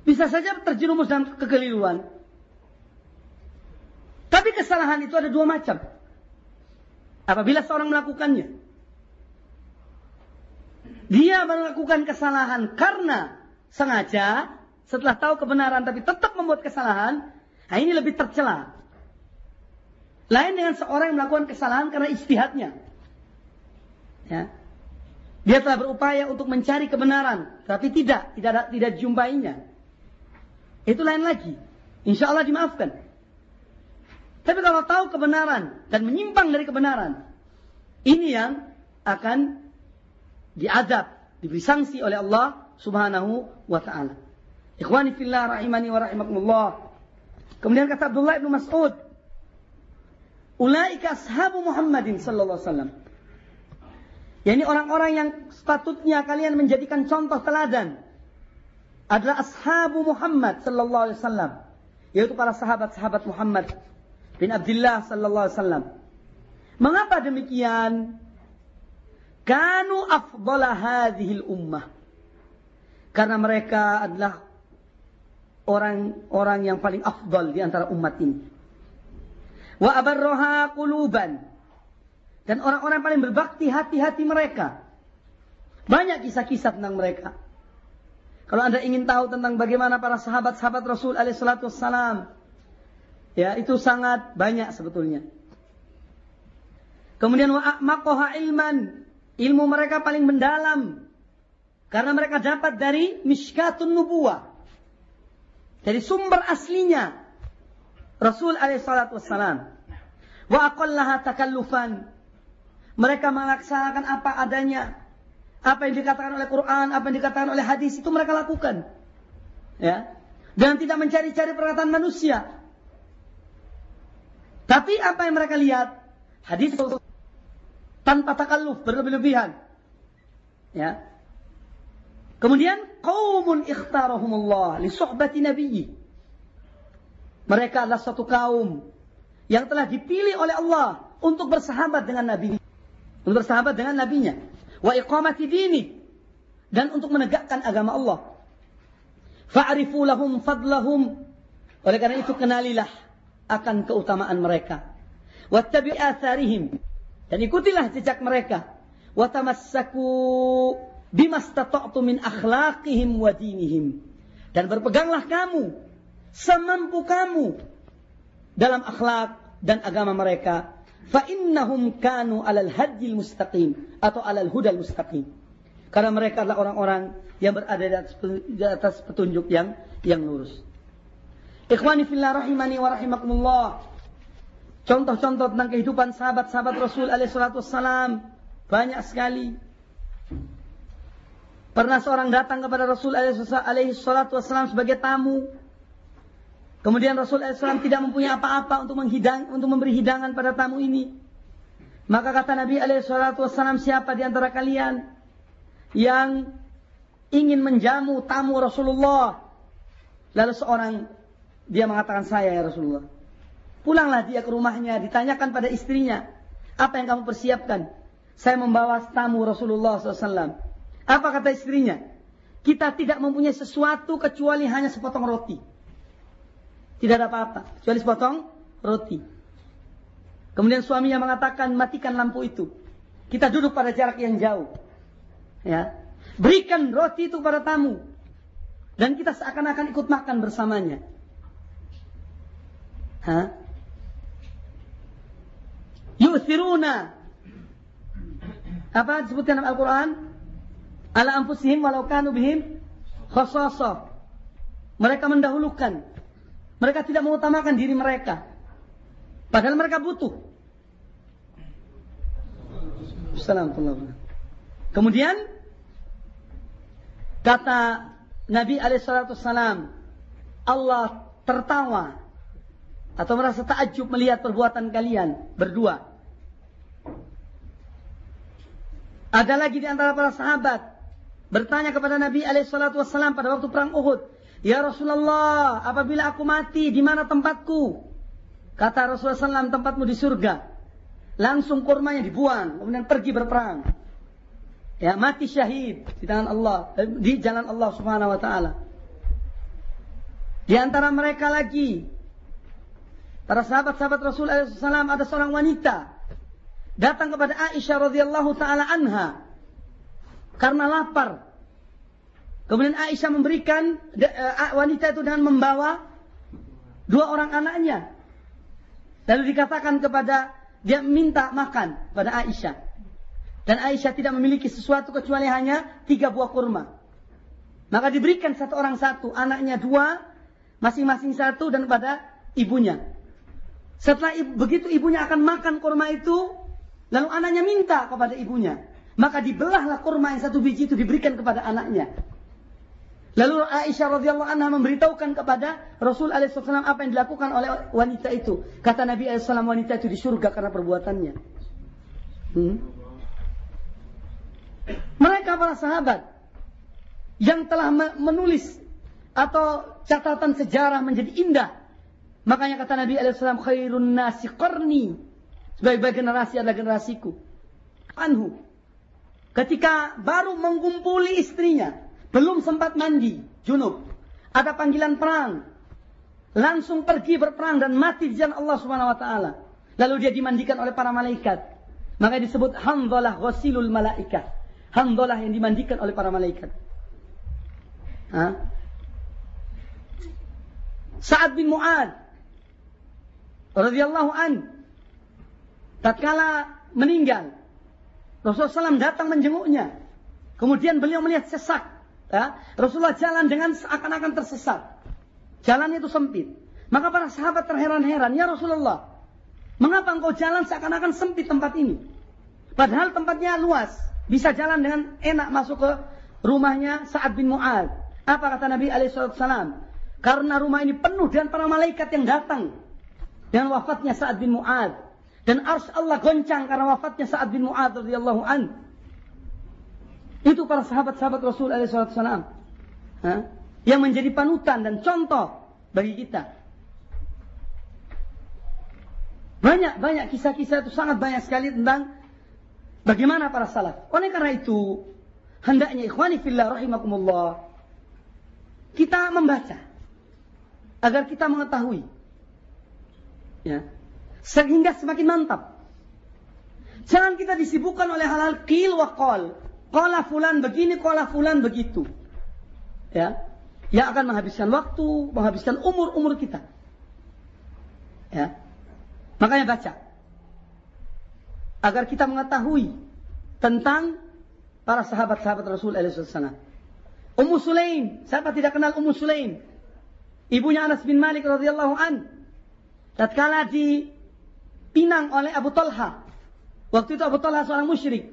Bisa saja terjerumus dalam kekeliruan. Tapi kesalahan itu ada dua macam. Apabila seorang melakukannya. Dia melakukan kesalahan karena sengaja setelah tahu kebenaran tapi tetap membuat kesalahan, Nah ini lebih tercela. Lain dengan seorang yang melakukan kesalahan karena istihadnya. Ya. Dia telah berupaya untuk mencari kebenaran, tapi tidak, tidak tidak jumpainya. Itu lain lagi. Insya Allah dimaafkan. Tapi kalau tahu kebenaran dan menyimpang dari kebenaran, ini yang akan diadab, diberi sanksi oleh Allah Subhanahu wa taala. Ikhwani fillah rahimani wa rahimakumullah. Kemudian kata Abdullah bin Mas'ud, Ulaika ashabu Muhammadin sallallahu alaihi wasallam. Yani orang-orang yang sepatutnya kalian menjadikan contoh teladan adalah ashabu Muhammad sallallahu alaihi wasallam, yaitu para sahabat-sahabat Muhammad bin Abdullah sallallahu alaihi wasallam. Mengapa demikian? Kanu afdala hadhil ummah. Karena mereka adalah orang-orang yang paling afdal di antara umat ini. Wa abarroha quluban. Dan orang-orang paling berbakti hati-hati mereka. Banyak kisah-kisah tentang mereka. Kalau Anda ingin tahu tentang bagaimana para sahabat-sahabat Rasul alaihissalatu wassalam. Ya, itu sangat banyak sebetulnya. Kemudian wa a'maqaha ilman. Ilmu mereka paling mendalam. Karena mereka dapat dari miskatun nubuah dari sumber aslinya Rasul alaihissalatu wassalam. Wa aqallaha takallufan. Mereka melaksanakan apa adanya. Apa yang dikatakan oleh Quran, apa yang dikatakan oleh hadis itu mereka lakukan. Ya. Dan tidak mencari-cari perkataan manusia. Tapi apa yang mereka lihat? Hadis tanpa takalluf, berlebih-lebihan. Ya. Kemudian kaumun ikhtarahumullah li suhbati nabiyyi. Mereka adalah satu kaum yang telah dipilih oleh Allah untuk bersahabat dengan nabi untuk bersahabat dengan nabinya wa iqamati dini dan untuk menegakkan agama Allah. Fa'rifu lahum fadlahum. Oleh karena itu kenalilah akan keutamaan mereka. Wattabi atharihim dan ikutilah jejak mereka. Watamassaku bimastata'tu min akhlaqihim wa dinihim. Dan berpeganglah kamu semampu kamu dalam akhlak dan agama mereka. Fa innahum kanu alal hadjil mustaqim atau alal hudal mustaqim. Karena mereka adalah orang-orang yang berada di atas, di atas petunjuk yang yang lurus. Ikhwani fillah rahimani wa rahimakumullah. Contoh-contoh tentang kehidupan sahabat-sahabat Rasul alaihi salatu wassalam banyak sekali. Pernah seorang datang kepada Rasul alaihi salatu wassalam sebagai tamu. Kemudian Rasul SAW tidak mempunyai apa-apa untuk menghidang, untuk memberi hidangan pada tamu ini. Maka kata Nabi SAW, siapa di antara kalian yang ingin menjamu tamu Rasulullah? Lalu seorang dia mengatakan saya ya Rasulullah. Pulanglah dia ke rumahnya, ditanyakan pada istrinya, apa yang kamu persiapkan? Saya membawa tamu Rasulullah SAW. Apa kata istrinya? Kita tidak mempunyai sesuatu kecuali hanya sepotong roti. Tidak ada apa-apa. Kecuali sepotong roti. Kemudian suaminya mengatakan matikan lampu itu. Kita duduk pada jarak yang jauh. Ya. Berikan roti itu pada tamu. Dan kita seakan-akan ikut makan bersamanya. Hah? Yu'thiruna. Apa disebutkan dalam Al-Quran? Ala anfusihim walau kanu bihim. Mereka mendahulukan mereka tidak mengutamakan diri mereka. Padahal mereka butuh. Kemudian kata Nabi Alaihissalam, Allah tertawa atau merasa takjub melihat perbuatan kalian berdua. Ada lagi di antara para sahabat bertanya kepada Nabi Alaihissalam pada waktu perang Uhud, Ya Rasulullah, apabila aku mati, di mana tempatku? Kata Rasulullah SAW, tempatmu di surga. Langsung kurmanya dibuang, kemudian pergi berperang. Ya, mati syahid di tangan Allah, eh, di jalan Allah Subhanahu wa taala. Di antara mereka lagi para sahabat-sahabat Rasul SAW ada seorang wanita datang kepada Aisyah radhiyallahu taala anha karena lapar Kemudian Aisyah memberikan uh, wanita itu dengan membawa dua orang anaknya. Lalu dikatakan kepada dia minta makan pada Aisyah. Dan Aisyah tidak memiliki sesuatu kecuali hanya tiga buah kurma. Maka diberikan satu orang satu, anaknya dua, masing-masing satu dan kepada ibunya. Setelah begitu ibunya akan makan kurma itu, lalu anaknya minta kepada ibunya. Maka dibelahlah kurma yang satu biji itu diberikan kepada anaknya. Lalu Aisyah radhiyallahu anha memberitahukan kepada Rasul alaihissalam apa yang dilakukan oleh wanita itu. Kata Nabi alaihissalam wanita itu di surga karena perbuatannya. Hmm? Mereka para sahabat yang telah menulis atau catatan sejarah menjadi indah. Makanya kata Nabi alaihissalam khairun nasi qarni. Sebaik-baik generasi adalah generasiku. Anhu. Ketika baru mengumpuli istrinya belum sempat mandi, junub. Ada panggilan perang. Langsung pergi berperang dan mati di jalan Allah Subhanahu wa taala. Lalu dia dimandikan oleh para malaikat. Maka disebut hamdalah ghasilul malaikat. Hamdalah yang dimandikan oleh para malaikat. Ha? Sa'ad bin Mu'ad radhiyallahu an tatkala meninggal Rasulullah SAW datang menjenguknya kemudian beliau melihat sesak Ya, Rasulullah jalan dengan seakan-akan tersesat. Jalan itu sempit. Maka para sahabat terheran-heran, ya Rasulullah, mengapa engkau jalan seakan-akan sempit tempat ini? Padahal tempatnya luas, bisa jalan dengan enak masuk ke rumahnya Sa'ad bin Mu'ad. Apa kata Nabi Alaihissalam? Karena rumah ini penuh dengan para malaikat yang datang dengan wafatnya Sa'ad bin Mu'ad. Dan ars Allah goncang karena wafatnya Sa'ad bin Mu'ad radhiyallahu anhu. Itu para sahabat-sahabat Rasul alaihissalam. Yang menjadi panutan dan contoh bagi kita. Banyak-banyak kisah-kisah itu sangat banyak sekali tentang bagaimana para salaf. Oleh karena itu, hendaknya ikhwani fillah rahimakumullah kita membaca agar kita mengetahui ya sehingga semakin mantap. Jangan kita disibukkan oleh hal-hal qil wa qal. Kola fulan begini, kola fulan begitu. Ya. yang akan menghabiskan waktu, menghabiskan umur-umur kita. Ya. Makanya baca. Agar kita mengetahui tentang para sahabat-sahabat Rasul SAW. Ummu Sulaim, siapa tidak kenal Ummu Sulaim? Ibunya Anas bin Malik radhiyallahu an. Tatkala dipinang oleh Abu Talha. Waktu itu Abu Talha seorang musyrik.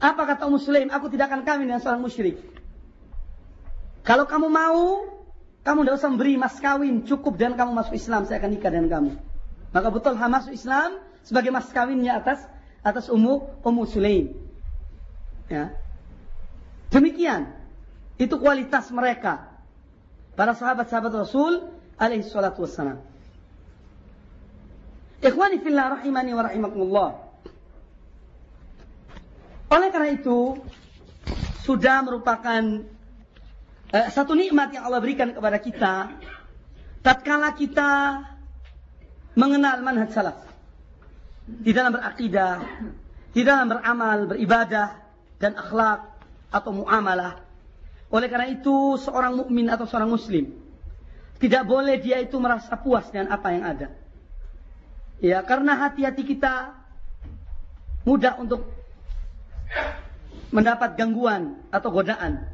Apa kata Ummu Sulaim? Aku tidak akan kawin dengan seorang musyrik. Kalau kamu mau, kamu tidak usah memberi mas kawin. Cukup dan kamu masuk Islam, saya akan nikah dengan kamu. Maka Abu Talha masuk Islam sebagai mas kawinnya atas atas Ummu Ummu Sulaim. Ya. Demikian. Itu kualitas mereka. Para sahabat-sahabat Rasul alaihi salatu wassalam. Ikhwani fillah rahimani wa rahimakumullah. Oleh karena itu, sudah merupakan eh, satu nikmat yang Allah berikan kepada kita tatkala kita mengenal manhaj salaf di dalam berakidah, di dalam beramal, beribadah dan akhlak atau muamalah. Oleh karena itu, seorang mukmin atau seorang muslim tidak boleh dia itu merasa puas dengan apa yang ada. Ya, karena hati-hati kita mudah untuk mendapat gangguan atau godaan.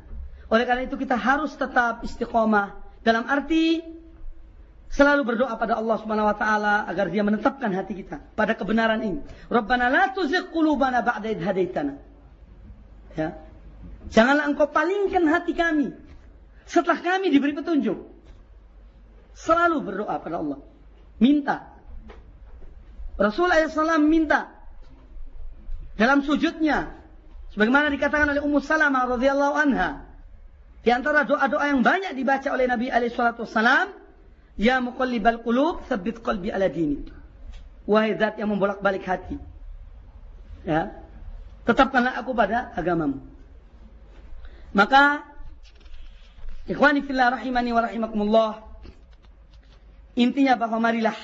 Oleh karena itu kita harus tetap istiqomah dalam arti selalu berdoa pada Allah Subhanahu wa taala agar dia menetapkan hati kita pada kebenaran ini. Rabbana la tuzigh qulubana ba'da idh hadaitana. Ya. Janganlah engkau palingkan hati kami setelah kami diberi petunjuk. Selalu berdoa pada Allah. Minta. Rasulullah SAW minta dalam sujudnya sebagaimana dikatakan oleh Ummu Salamah radhiyallahu anha di antara doa-doa yang banyak dibaca oleh Nabi alaihi salatu wasallam Ya muqallibal qulub, tsabbit qalbi ala dini. Wahai zat yang membolak-balik hati. Ya. Tetapkanlah aku pada agamamu. Maka ikhwani fillah rahimani wa rahimakumullah. Intinya bahwa marilah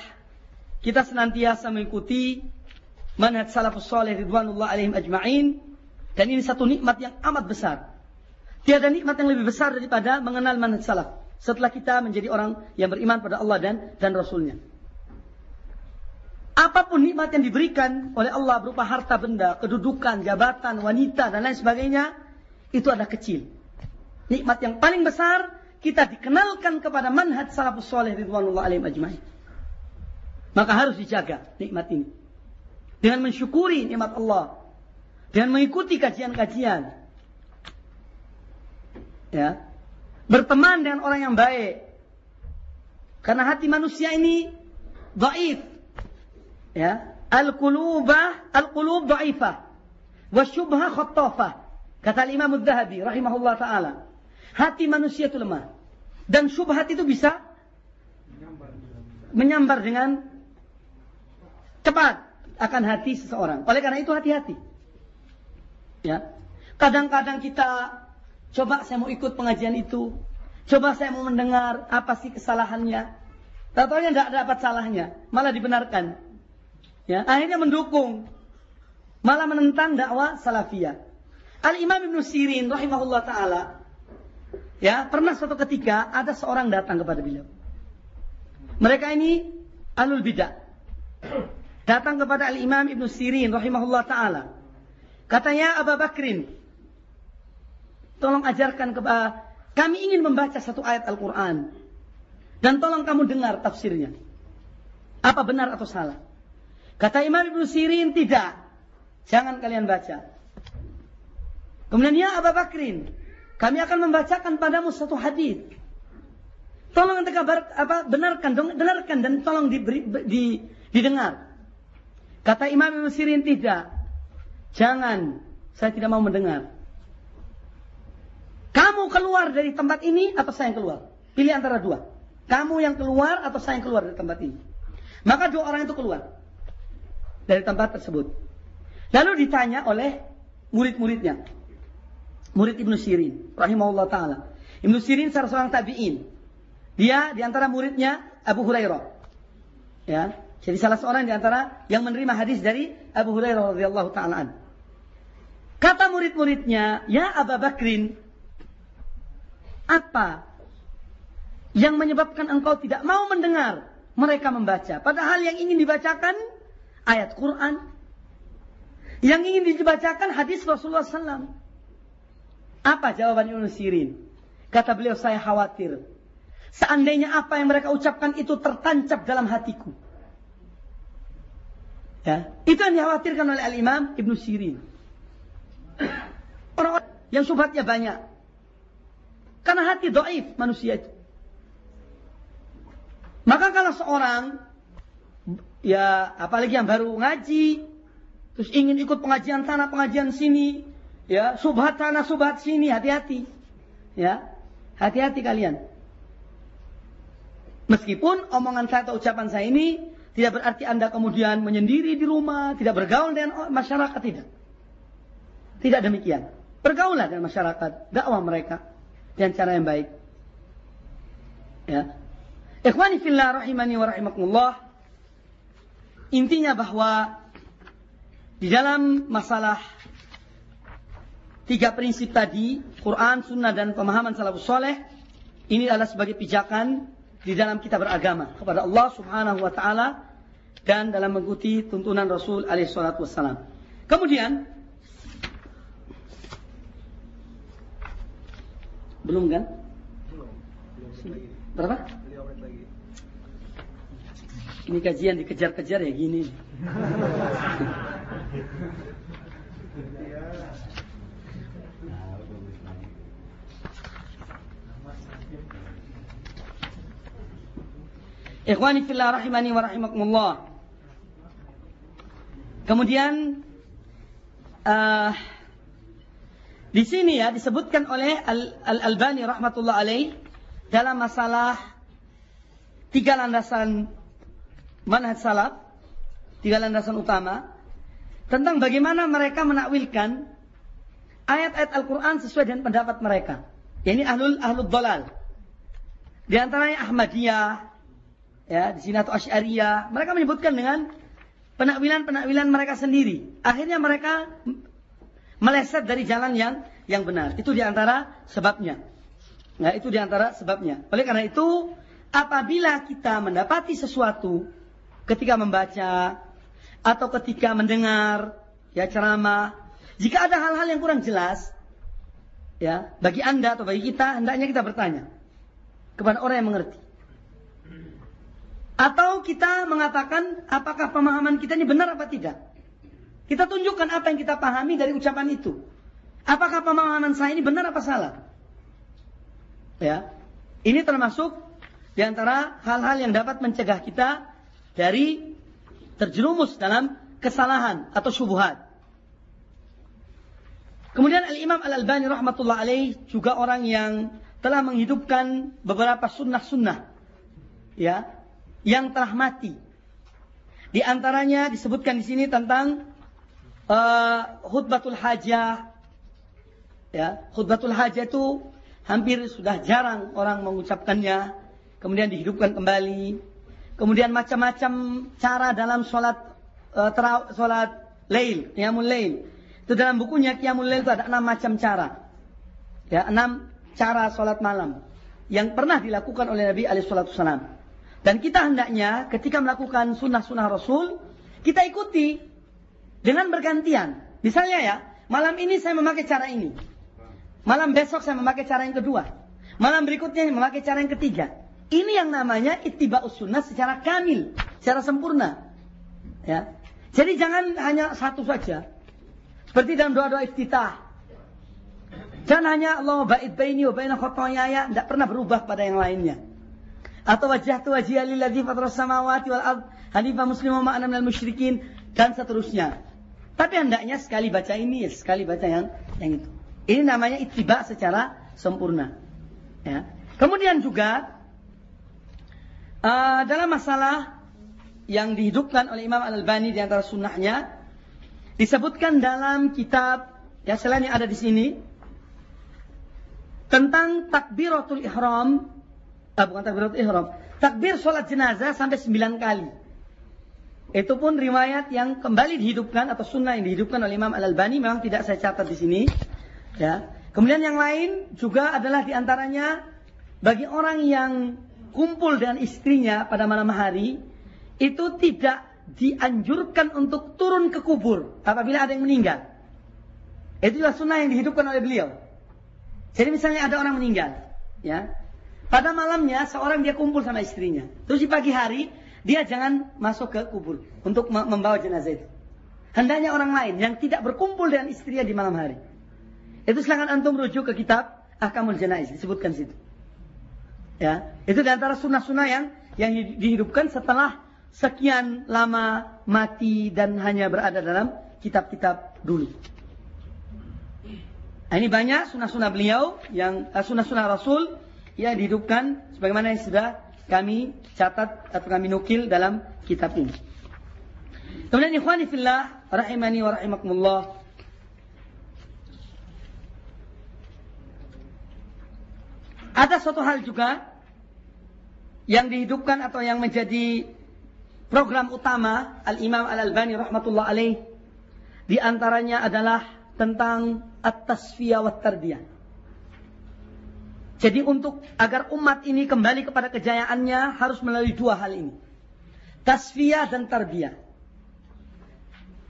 kita senantiasa mengikuti manhaj salafus saleh ridwanullah alaihim ajma'in dan ini satu nikmat yang amat besar. Tiada nikmat yang lebih besar daripada mengenal manhaj salaf setelah kita menjadi orang yang beriman pada Allah dan dan Rasulnya. Apa pun nikmat yang diberikan oleh Allah berupa harta benda, kedudukan, jabatan, wanita, dan lain sebagainya, itu ada kecil. Nikmat yang paling besar, kita dikenalkan kepada manhaj salafus soleh ridwanullah alaihim ajma'in. Maka harus dijaga nikmat ini. Dengan mensyukuri nikmat Allah. Dengan mengikuti kajian-kajian. Ya, berteman dengan orang yang baik. Karena hati manusia ini dhaif. Ya, al-qulubah al-qulub dhaifah wa syubha khattafah. Kata Imam Az-Zahabi rahimahullah taala. Hati manusia itu lemah. Dan syubhat itu bisa menyambar dengan cepat akan hati seseorang. Oleh karena itu hati-hati. Ya. Kadang-kadang kita Coba saya mau ikut pengajian itu. Coba saya mau mendengar apa sih kesalahannya. Tahu-tahunya tidak dapat salahnya, malah dibenarkan. Ya, akhirnya mendukung, malah menentang dakwah salafiyah. Al Imam Ibn Sirin rahimahullah taala ya pernah suatu ketika ada seorang datang kepada beliau. Mereka ini alul bidah. Datang kepada Al Imam Ibn Sirin rahimahullah taala. Katanya Abu Bakrin, Tolong ajarkan kepada kami ingin membaca satu ayat Al-Quran. Dan tolong kamu dengar tafsirnya. Apa benar atau salah? Kata Imam Ibn Sirin, tidak. Jangan kalian baca. Kemudian ya Abu Bakrin, kami akan membacakan padamu satu hadis. Tolong kabar, apa benarkan, dengarkan dan tolong diberi, di, didengar. Kata Imam Ibn Sirin tidak. Jangan, saya tidak mau mendengar. Kamu keluar dari tempat ini atau saya yang keluar? Pilih antara dua. Kamu yang keluar atau saya yang keluar dari tempat ini? Maka dua orang itu keluar dari tempat tersebut. Lalu ditanya oleh murid-muridnya. Murid Ibnu Sirin, rahimahullah taala. Ibnu Sirin salah seorang tabi'in. Dia di antara muridnya Abu Hurairah. Ya, jadi salah seorang di antara yang menerima hadis dari Abu Hurairah radhiyallahu taala Kata murid-muridnya, "Ya Abu Bakrin, Apa yang menyebabkan engkau tidak mau mendengar mereka membaca? Padahal yang ingin dibacakan ayat Quran. Yang ingin dibacakan hadis Rasulullah SAW. Apa jawaban Ibnu Sirin? Kata beliau, saya khawatir. Seandainya apa yang mereka ucapkan itu tertancap dalam hatiku. Ya, itu yang dikhawatirkan oleh Al-Imam Ibnu Sirin. Orang-orang yang subhatnya banyak. Karena hati doif manusia itu. Maka kalau seorang, ya apalagi yang baru ngaji, terus ingin ikut pengajian sana, pengajian sini, ya subhat sana, subhat sini, hati-hati. Ya, hati-hati kalian. Meskipun omongan saya atau ucapan saya ini tidak berarti Anda kemudian menyendiri di rumah, tidak bergaul dengan masyarakat, tidak. Tidak demikian. Bergaulah dengan masyarakat, dakwah mereka dengan cara yang baik. Ya. Ikhwani fillah rahimani wa rahimakumullah. Intinya bahwa di dalam masalah tiga prinsip tadi, Quran, Sunnah, dan pemahaman salafus soleh, ini adalah sebagai pijakan di dalam kita beragama kepada Allah Subhanahu wa taala dan dalam mengikuti tuntunan Rasul alaihi salatu wassalam. Kemudian belum kan? Berapa? Ini kajian dikejar-kejar ya gini. Ikhwani fillah rahimani wa rahimakumullah. Kemudian uh, di sini ya disebutkan oleh Al-Albani rahmatullah alaih dalam masalah tiga landasan manhaj salaf, tiga landasan utama, tentang bagaimana mereka menakwilkan ayat-ayat Al-Quran sesuai dengan pendapat mereka. Ini ahlul ahlul dolal. Di antaranya Ahmadiyah, ya di sini atau Asy'ariyah, mereka menyebutkan dengan penakwilan-penakwilan mereka sendiri. Akhirnya mereka meleset dari jalan yang yang benar. Itu di antara sebabnya. Nah, itu di antara sebabnya. Oleh karena itu, apabila kita mendapati sesuatu ketika membaca atau ketika mendengar ya ceramah, jika ada hal-hal yang kurang jelas, ya bagi anda atau bagi kita hendaknya kita bertanya kepada orang yang mengerti. Atau kita mengatakan apakah pemahaman kita ini benar apa tidak. Kita tunjukkan apa yang kita pahami dari ucapan itu. Apakah pemahaman saya ini benar apa salah? Ya. Ini termasuk di antara hal-hal yang dapat mencegah kita dari terjerumus dalam kesalahan atau syubhat. Kemudian Al-Imam Al-Albani rahmatullah alaih juga orang yang telah menghidupkan beberapa sunnah-sunnah ya yang telah mati. Di antaranya disebutkan di sini tentang uh, khutbatul hajah. Ya, khutbatul hajah itu hampir sudah jarang orang mengucapkannya, kemudian dihidupkan kembali. Kemudian macam-macam cara dalam sholat uh, tera, sholat lail, qiyamul lail. Itu dalam bukunya qiyamul lail itu ada enam macam cara. Ya, enam cara sholat malam yang pernah dilakukan oleh Nabi Alaihissalam. Dan kita hendaknya ketika melakukan sunnah-sunnah Rasul, kita ikuti dengan bergantian. Misalnya ya, malam ini saya memakai cara ini. Malam besok saya memakai cara yang kedua. Malam berikutnya memakai cara yang ketiga. Ini yang namanya ittiba'us sunnah secara kamil, secara sempurna. Ya. Jadi jangan hanya satu saja. Seperti dalam doa-doa iftitah. Jangan hanya Allah ba'id baini wa baina khotoyaya, tidak pernah berubah pada yang lainnya. Atau wajah tu wajah lilladzi fatras samawati wal ard hanifah muslimah ma'ana minal musyrikin dan seterusnya. Tapi hendaknya sekali baca ini, sekali baca yang yang itu. Ini namanya ittiba secara sempurna. Ya. Kemudian juga Uh, dalam masalah yang dihidupkan oleh Imam Al-Albani di antara sunnahnya disebutkan dalam kitab ya selain yang ada di sini tentang takbiratul ihram ah, bukan takbiratul ihram takbir sholat jenazah sampai sembilan kali itu pun riwayat yang kembali dihidupkan atau sunnah yang dihidupkan oleh Imam Al Albani memang tidak saya catat di sini ya Kemudian yang lain juga adalah di antaranya bagi orang yang kumpul dengan istrinya pada malam hari itu tidak dianjurkan untuk turun ke kubur apabila ada yang meninggal. Itulah sunnah yang dihidupkan oleh beliau. Jadi misalnya ada orang meninggal, ya. Pada malamnya seorang dia kumpul sama istrinya. Terus di pagi hari dia jangan masuk ke kubur untuk membawa jenazah itu. Hendaknya orang lain yang tidak berkumpul dengan istrinya di malam hari. Itu silahkan antum rujuk ke kitab Ahkamul Janaiz disebutkan situ. Ya, itu di antara sunnah-sunnah yang yang dihidupkan setelah sekian lama mati dan hanya berada dalam kitab-kitab dulu. Nah, ini banyak sunnah-sunnah beliau yang uh, sunnah-sunnah Rasul yang dihidupkan sebagaimana yang sudah kami catat atau kami nukil dalam kitab ini. Kemudian ikhwani fillah rahimani wa rahimakumullah. Ada suatu hal juga yang dihidupkan atau yang menjadi program utama Al-Imam Al-Albani rahmatullah alaih di antaranya adalah tentang at-tasfiyah wa tarbiyah. Jadi untuk agar umat ini kembali kepada kejayaannya harus melalui dua hal ini. Tasfiyah dan tarbiyah.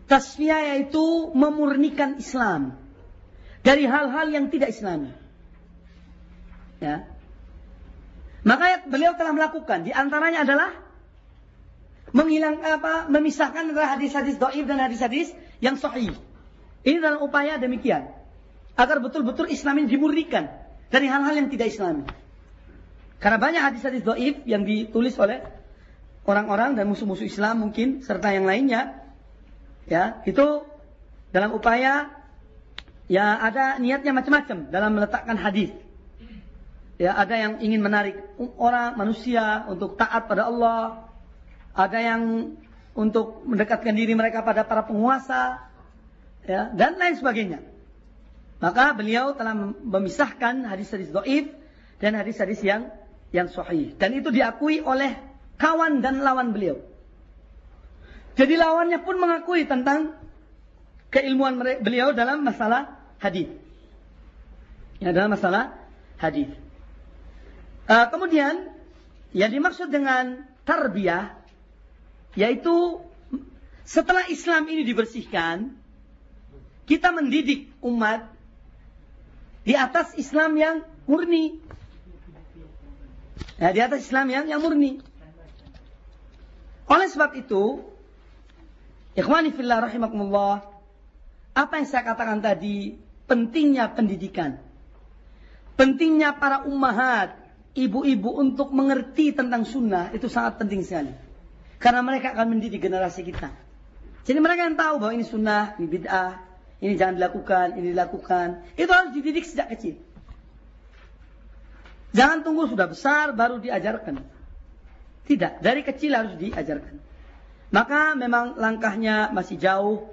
Tasfiyah yaitu memurnikan Islam dari hal-hal yang tidak Islami. Ya. Maka beliau telah melakukan di antaranya adalah menghilang apa memisahkan antara hadis-hadis doib dan hadis-hadis yang sahih. Ini dalam upaya demikian. Agar betul-betul Islam ini dimurnikan dari hal-hal yang tidak Islami. Karena banyak hadis-hadis doib yang ditulis oleh orang-orang dan musuh-musuh Islam mungkin serta yang lainnya. Ya, itu dalam upaya ya ada niatnya macam-macam dalam meletakkan hadis. Ya, ada yang ingin menarik orang manusia untuk taat pada Allah. Ada yang untuk mendekatkan diri mereka pada para penguasa ya, dan lain sebagainya. Maka beliau telah memisahkan hadis-hadis doif dan hadis-hadis yang yang sahih. Dan itu diakui oleh kawan dan lawan beliau. Jadi lawannya pun mengakui tentang keilmuan beliau dalam masalah hadis. Ya, dalam masalah hadis. Uh, kemudian yang dimaksud dengan tarbiyah yaitu setelah Islam ini dibersihkan, kita mendidik umat di atas Islam yang murni. Ya, di atas Islam yang yang murni. Oleh sebab itu, ikhwani fillah rahimakumullah, apa yang saya katakan tadi, pentingnya pendidikan. Pentingnya para ummahat, ibu-ibu untuk mengerti tentang sunnah, itu sangat penting sekali. Karena mereka akan mendidik generasi kita. Jadi mereka yang tahu bahwa ini sunnah, ini bid'ah, ini jangan dilakukan, ini dilakukan. Itu harus dididik sejak kecil. Jangan tunggu sudah besar baru diajarkan. Tidak, dari kecil harus diajarkan. Maka memang langkahnya masih jauh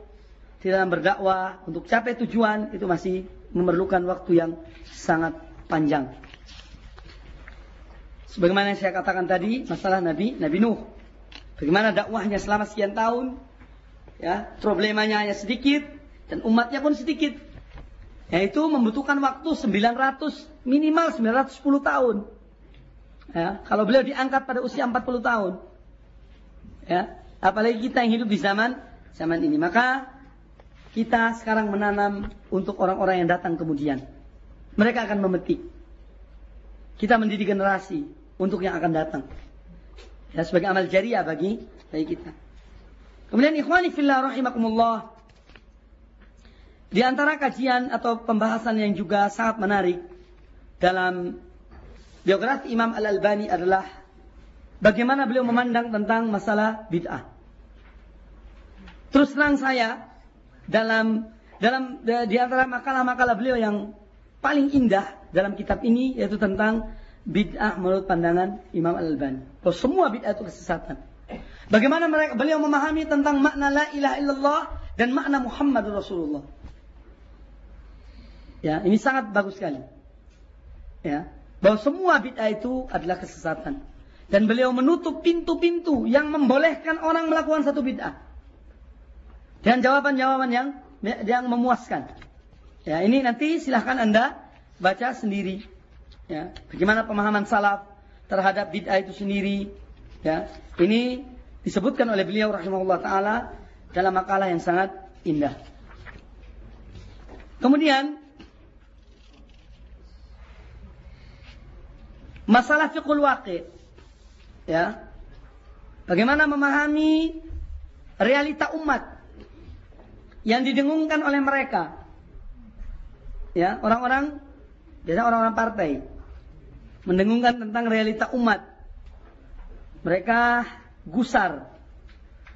di dalam berdakwah untuk capai tujuan itu masih memerlukan waktu yang sangat panjang. Sebagaimana yang saya katakan tadi, masalah Nabi Nabi Nuh. Bagaimana dakwahnya selama sekian tahun, ya, problemanya hanya sedikit, dan umatnya pun sedikit. Yaitu membutuhkan waktu 900 minimal 910 tahun. Ya, kalau beliau diangkat pada usia 40 tahun. Ya, apalagi kita yang hidup di zaman zaman ini. Maka kita sekarang menanam untuk orang-orang yang datang kemudian. Mereka akan memetik. Kita mendidik generasi untuk yang akan datang. Ya, sebagai amal jariah bagi bagi kita. Kemudian ikhwani fillah rahimakumullah di antara kajian atau pembahasan yang juga sangat menarik dalam biografi Imam Al-Albani adalah bagaimana beliau memandang tentang masalah bid'ah. Terus terang saya dalam dalam di antara makalah-makalah beliau yang paling indah dalam kitab ini yaitu tentang bid'ah menurut pandangan Imam Al-Albani. Bahwa semua bid'ah itu kesesatan. Bagaimana mereka beliau memahami tentang makna la ilaha illallah dan makna Muhammad Rasulullah. Ya, ini sangat bagus sekali. Ya, bahwa semua bid'ah itu adalah kesesatan. Dan beliau menutup pintu-pintu yang membolehkan orang melakukan satu bid'ah. Dan jawaban-jawaban yang yang memuaskan. Ya, ini nanti silahkan Anda baca sendiri. Ya, bagaimana pemahaman salaf terhadap bid'ah itu sendiri. Ya, ini disebutkan oleh beliau rahimahullah taala dalam makalah yang sangat indah. Kemudian masalah fiqhul waqi. Ya. Bagaimana memahami realita umat yang didengungkan oleh mereka. Ya, orang-orang biasa orang-orang partai mendengungkan tentang realita umat. Mereka gusar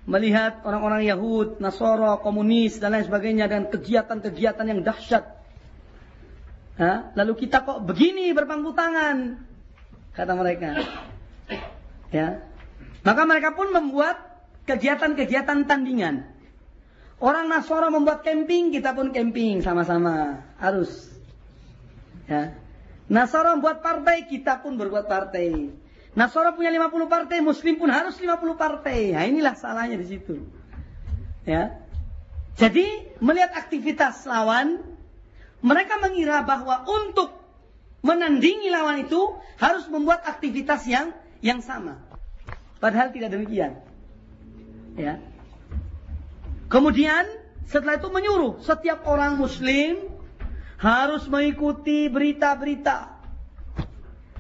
melihat orang-orang Yahud, Nasoro, komunis dan lain sebagainya dan kegiatan-kegiatan yang dahsyat. Ha? Lalu kita kok begini berpangku tangan, kata mereka. Ya, maka mereka pun membuat kegiatan-kegiatan tandingan. Orang Nasoro membuat camping, kita pun camping sama-sama. Harus. Ya. Nasoro membuat partai, kita pun berbuat partai. Nasoro punya 50 partai, Muslim pun harus 50 partai. Nah inilah salahnya di situ. Ya. Jadi melihat aktivitas lawan, mereka mengira bahwa untuk menandingi lawan itu harus membuat aktivitas yang yang sama. Padahal tidak demikian. Ya. Kemudian setelah itu menyuruh setiap orang muslim harus mengikuti berita-berita.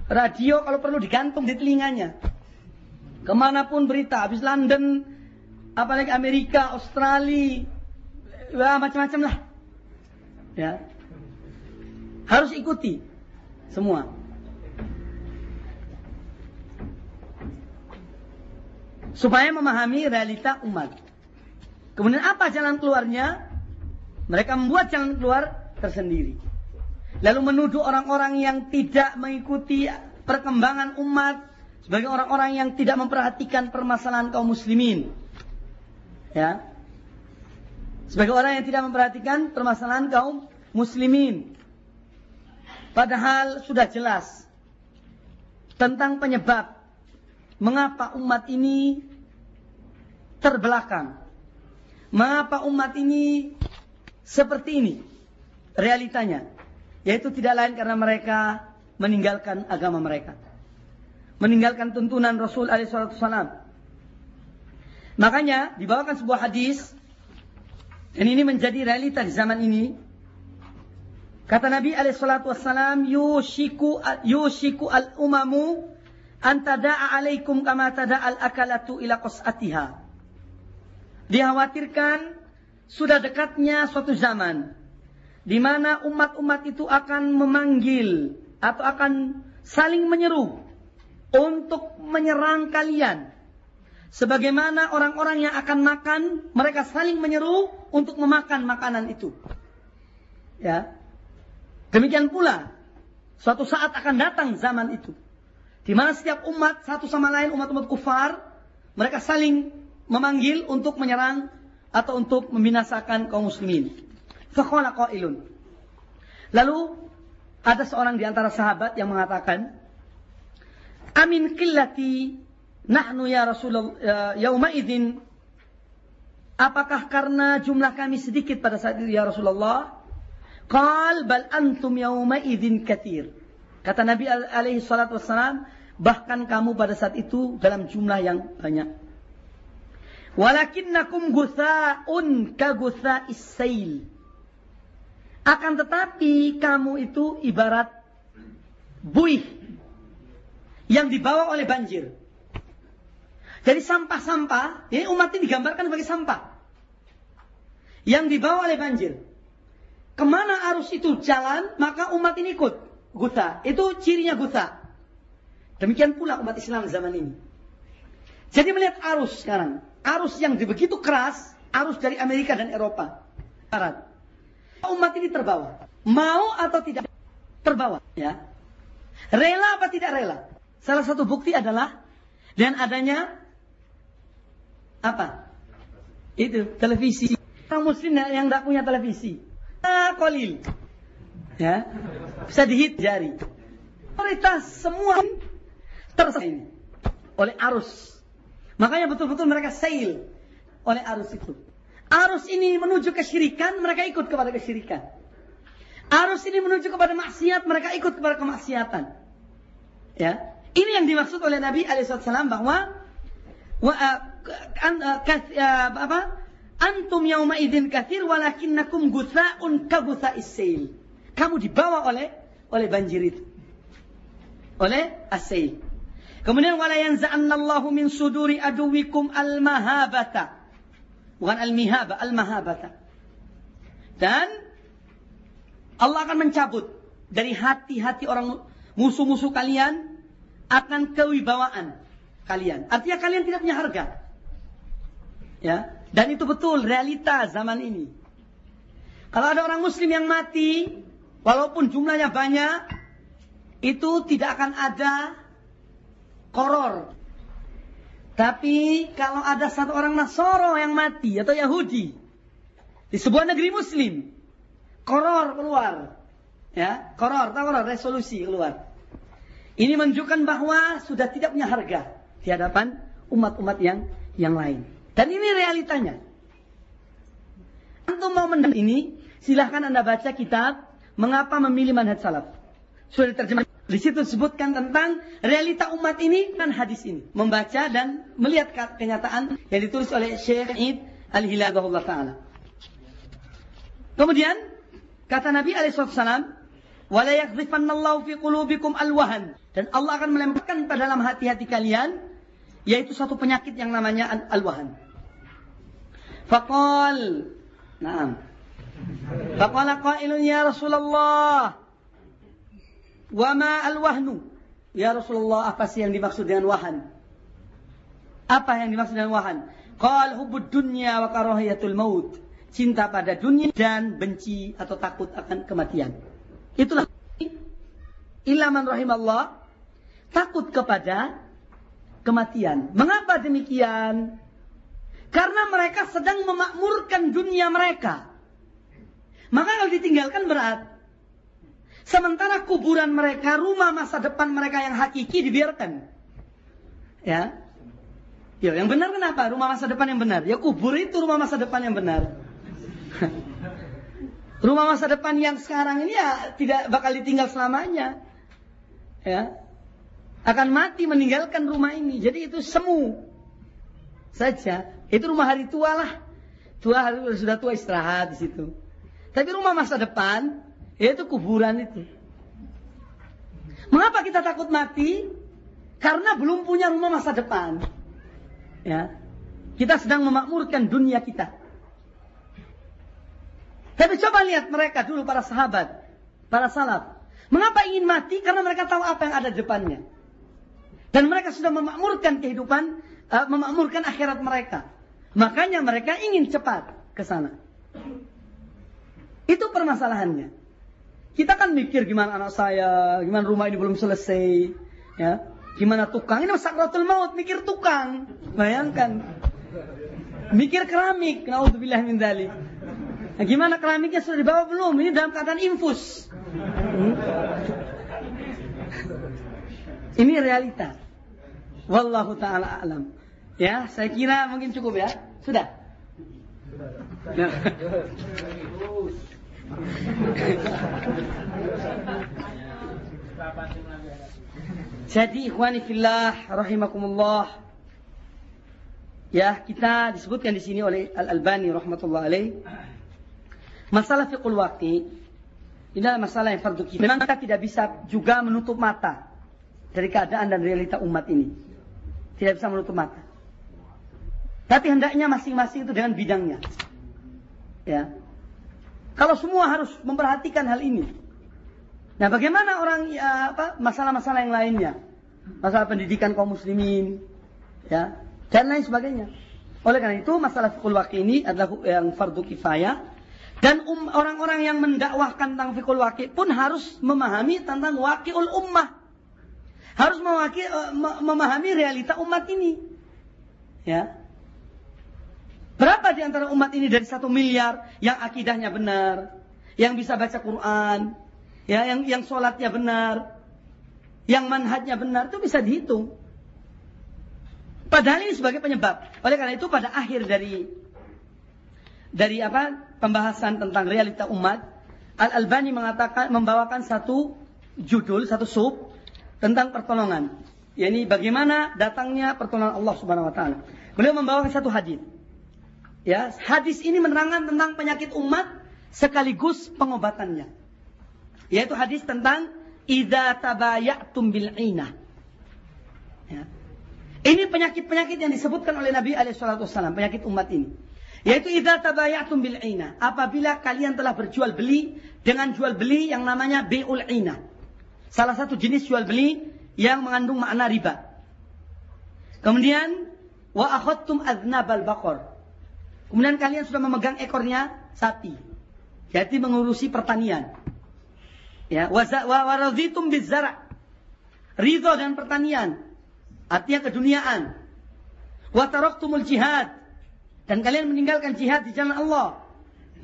Radio kalau perlu digantung di telinganya. Ke mana pun berita, habis London, apalagi Amerika, Australia, wah macam-macam lah. Ya. Harus ikuti semua. supaya memahami realita umat. Kemudian apa jalan keluarnya? Mereka membuat jalan keluar tersendiri. Lalu menuduh orang-orang yang tidak mengikuti perkembangan umat sebagai orang-orang yang tidak memperhatikan permasalahan kaum muslimin. Ya. Sebagai orang yang tidak memperhatikan permasalahan kaum muslimin. Padahal sudah jelas tentang penyebab mengapa umat ini terbelakang. Mengapa umat ini seperti ini realitanya? Yaitu tidak lain karena mereka meninggalkan agama mereka. Meninggalkan tuntunan Rasul alaihissalam. Makanya dibawakan sebuah hadis dan ini menjadi realita di zaman ini. Kata Nabi alaihissalam, yushiku yushiku al umamu antada'a alaikum kama tada'al akalatu ila qas'atiha. Dikhawatirkan sudah dekatnya suatu zaman di mana umat-umat itu akan memanggil atau akan saling menyeru untuk menyerang kalian. Sebagaimana orang-orang yang akan makan, mereka saling menyeru untuk memakan makanan itu. Ya. Demikian pula, suatu saat akan datang zaman itu. Di mana setiap umat satu sama lain umat-umat kufar mereka saling memanggil untuk menyerang atau untuk membinasakan kaum muslimin. Faqala qailun. Lalu ada seorang di antara sahabat yang mengatakan, "Amin qillati nahnu ya Rasulullah ya, yauma idzin Apakah karena jumlah kami sedikit pada saat itu ya Rasulullah? Qal bal antum yauma idzin katsir. Kata Nabi alaihi salatu wassalam, bahkan kamu pada saat itu dalam jumlah yang banyak. Walakinnakum gutha'un ka gutha'is sail. Akan tetapi kamu itu ibarat buih yang dibawa oleh banjir. Jadi sampah-sampah, ini umat ini digambarkan sebagai sampah. Yang dibawa oleh banjir. Ke mana arus itu jalan, maka umat ini ikut. Guta. Itu cirinya guta. Demikian pula umat Islam zaman ini. Jadi melihat arus sekarang arus yang begitu keras, arus dari Amerika dan Eropa Barat. Umat ini terbawa. Mau atau tidak terbawa, ya. Rela apa tidak rela? Salah satu bukti adalah dan adanya apa? Itu televisi. Orang muslim yang tidak punya televisi. Kolil. Ya. Bisa dihit jari. Prioritas semua tersaing oleh arus Makanya betul-betul mereka sail oleh arus itu. Arus ini menuju kesyirikan, mereka ikut kepada kesyirikan. Arus ini menuju kepada maksiat, mereka ikut kepada kemaksiatan. Ya. Ini yang dimaksud oleh Nabi alaihissalam bahwa wa, uh, uh, uh, apa? Antum yauma idzin katsir walakinnakum gutha'un ka gutha'is Kamu dibawa oleh oleh banjir itu. Oleh asail. Kemudian wala yanza'annallahu min suduri aduwikum al-mahabata. Bukan al-mihaba, al-mahabata. Dan Allah akan mencabut dari hati-hati orang musuh-musuh kalian akan kewibawaan kalian. Artinya kalian tidak punya harga. Ya, dan itu betul realita zaman ini. Kalau ada orang muslim yang mati, walaupun jumlahnya banyak, itu tidak akan ada koror. Tapi kalau ada satu orang Nasoro yang mati atau Yahudi di sebuah negeri muslim, koror keluar. Ya, koror, tahu koror, resolusi keluar. Ini menunjukkan bahwa sudah tidak punya harga di hadapan umat-umat yang yang lain. Dan ini realitanya. Antum mau mendengar ini, silahkan Anda baca kitab Mengapa Memilih Manhaj Salaf. Sudah terjemah. Di situ disebutkan tentang realita umat ini dan hadis ini. Membaca dan melihat kenyataan yang ditulis oleh Syekh Id Al-Hilagahullah Ta'ala. Kemudian, kata Nabi alaihissalam, "Wala yakdzifannallahu fi qulubikum alwahan." Dan Allah akan melemparkan pada dalam hati-hati kalian yaitu satu penyakit yang namanya alwahan. Faqal, Naam. Faqala qailun ya Rasulullah. Wa ma al-wahnu? Ya Rasulullah, apa sih yang dimaksud dengan wahan? Apa yang dimaksud dengan wahan? Qal hubud dunya wa karahiyatul maut. Cinta pada dunia dan benci atau takut akan kematian. Itulah ilaman rahimallah takut kepada kematian. Mengapa demikian? Karena mereka sedang memakmurkan dunia mereka. Maka kalau ditinggalkan berat. Sementara kuburan mereka, rumah masa depan mereka yang hakiki dibiarkan. Ya. Ya, yang benar kenapa? Rumah masa depan yang benar. Ya kubur itu rumah masa depan yang benar. rumah masa depan yang sekarang ini ya tidak bakal ditinggal selamanya. Ya. Akan mati meninggalkan rumah ini. Jadi itu semu saja. Itu rumah hari tua lah. Tua hari sudah tua istirahat di situ. Tapi rumah masa depan yaitu kuburan itu. Mengapa kita takut mati? Karena belum punya rumah masa depan. Ya. Kita sedang memakmurkan dunia kita. Tapi coba lihat mereka dulu para sahabat, para salaf. Mengapa ingin mati? Karena mereka tahu apa yang ada di depannya. Dan mereka sudah memakmurkan kehidupan, uh, memakmurkan akhirat mereka. Makanya mereka ingin cepat ke sana. Itu permasalahannya. Kita kan mikir gimana anak saya, gimana rumah ini belum selesai, ya. Gimana tukang? Ini sakratul maut, mikir tukang. Bayangkan. Mikir keramik, naudzubillah min dzalik. Nah, gimana keramiknya sudah dibawa belum? Ini dalam keadaan infus. Hmm? Ini realita. Wallahu taala alam. Ya, saya kira mungkin cukup ya. Sudah. Jadi ikhwani fillah rahimakumullah. Ya, kita disebutkan di sini oleh Al-Albani rahmatullah alaih. Masalah fiqhul waqi ini adalah masalah yang fardu kifayah. Memang kita tidak bisa juga menutup mata dari keadaan dan realita umat ini. Tidak bisa menutup mata. Tapi hendaknya masing-masing itu dengan bidangnya. Ya. Kalau semua harus memperhatikan hal ini. Nah, bagaimana orang ya, apa masalah-masalah yang lainnya? Masalah pendidikan kaum muslimin, ya, dan lain sebagainya. Oleh karena itu, masalah fikul waqi ini adalah yang fardu kifayah dan um, orang-orang yang mendakwahkan tentang fikul waqi pun harus memahami tentang waqiul ummah. Harus mewaki, uh, memahami realita umat ini. Ya. Berapa di antara umat ini dari satu miliar yang akidahnya benar, yang bisa baca Quran, ya, yang yang sholatnya benar, yang manhajnya benar itu bisa dihitung. Padahal ini sebagai penyebab. Oleh karena itu pada akhir dari dari apa pembahasan tentang realita umat, Al Albani mengatakan membawakan satu judul, satu sub tentang pertolongan. Yani bagaimana datangnya pertolongan Allah Subhanahu wa taala. Beliau membawakan satu hadis. Ya, hadis ini menerangkan tentang penyakit umat sekaligus pengobatannya. Yaitu hadis tentang idza tabayatum bil ina. Ya. Ini penyakit-penyakit yang disebutkan oleh Nabi alaihi penyakit umat ini. Yaitu idza tabayatum bil ina. Apabila kalian telah berjual beli dengan jual beli yang namanya bi'ul ina. Salah satu jenis jual beli yang mengandung makna riba. Kemudian wa akhadtum aznabal baqar. Kemudian kalian sudah memegang ekornya sapi. Jadi mengurusi pertanian. Ya, wa waraditum bizara. Ridho dan pertanian. Artinya keduniaan. Wa taraktumul jihad dan kalian meninggalkan jihad di jalan Allah,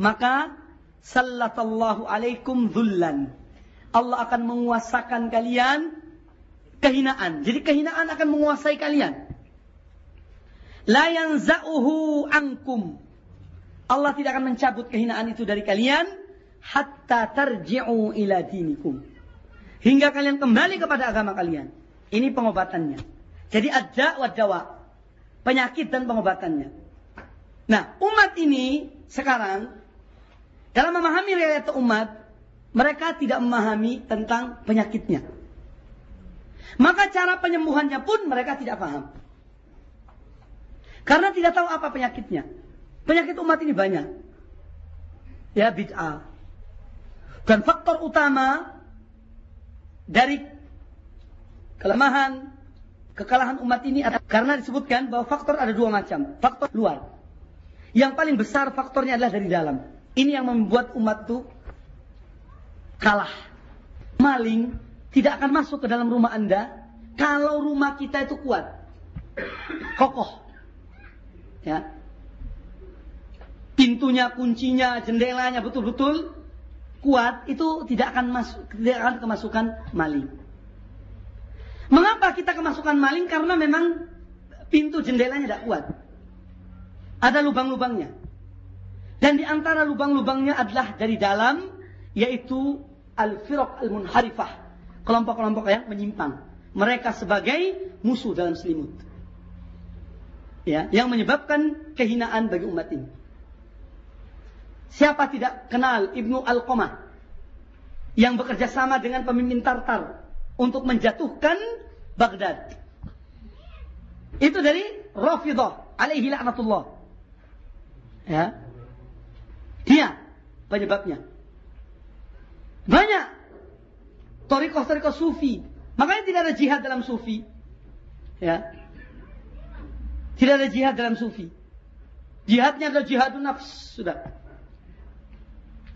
maka sallallahu alaikum dhullan. Allah akan menguasakan kalian kehinaan. Jadi kehinaan akan menguasai kalian. La yanza'uhu ankum. Allah tidak akan mencabut kehinaan itu dari kalian hatta tarji'u ila dinikum. Hingga kalian kembali kepada agama kalian. Ini pengobatannya. Jadi ada wa dawa. Penyakit dan pengobatannya. Nah, umat ini sekarang dalam memahami realita umat, mereka tidak memahami tentang penyakitnya. Maka cara penyembuhannya pun mereka tidak paham. Karena tidak tahu apa penyakitnya. Penyakit umat ini banyak. Ya bid'ah. Dan faktor utama dari kelemahan, kekalahan umat ini adalah karena disebutkan bahwa faktor ada dua macam. Faktor luar. Yang paling besar faktornya adalah dari dalam. Ini yang membuat umat itu kalah. Maling tidak akan masuk ke dalam rumah Anda kalau rumah kita itu kuat. Kokoh. Ya. Pintunya, kuncinya, jendelanya betul-betul kuat itu tidak akan masuk tidak akan kemasukan maling. Mengapa kita kemasukan maling? Karena memang pintu jendelanya tidak kuat. Ada lubang-lubangnya. Dan di antara lubang-lubangnya adalah dari dalam, yaitu al-firaq al-munharifah. Kelompok-kelompok yang menyimpang. Mereka sebagai musuh dalam selimut. Ya, yang menyebabkan kehinaan bagi umat ini. Siapa tidak kenal Ibnu Al-Qamah yang bekerja sama dengan pemimpin Tartar untuk menjatuhkan Baghdad. Itu dari Rafidah alaihi la'natullah. Ya. Dia penyebabnya. Banyak. Torikoh-torikoh sufi. Makanya tidak ada jihad dalam sufi. Ya. Tidak ada jihad dalam sufi. Jihadnya adalah jihadun nafs. Sudah.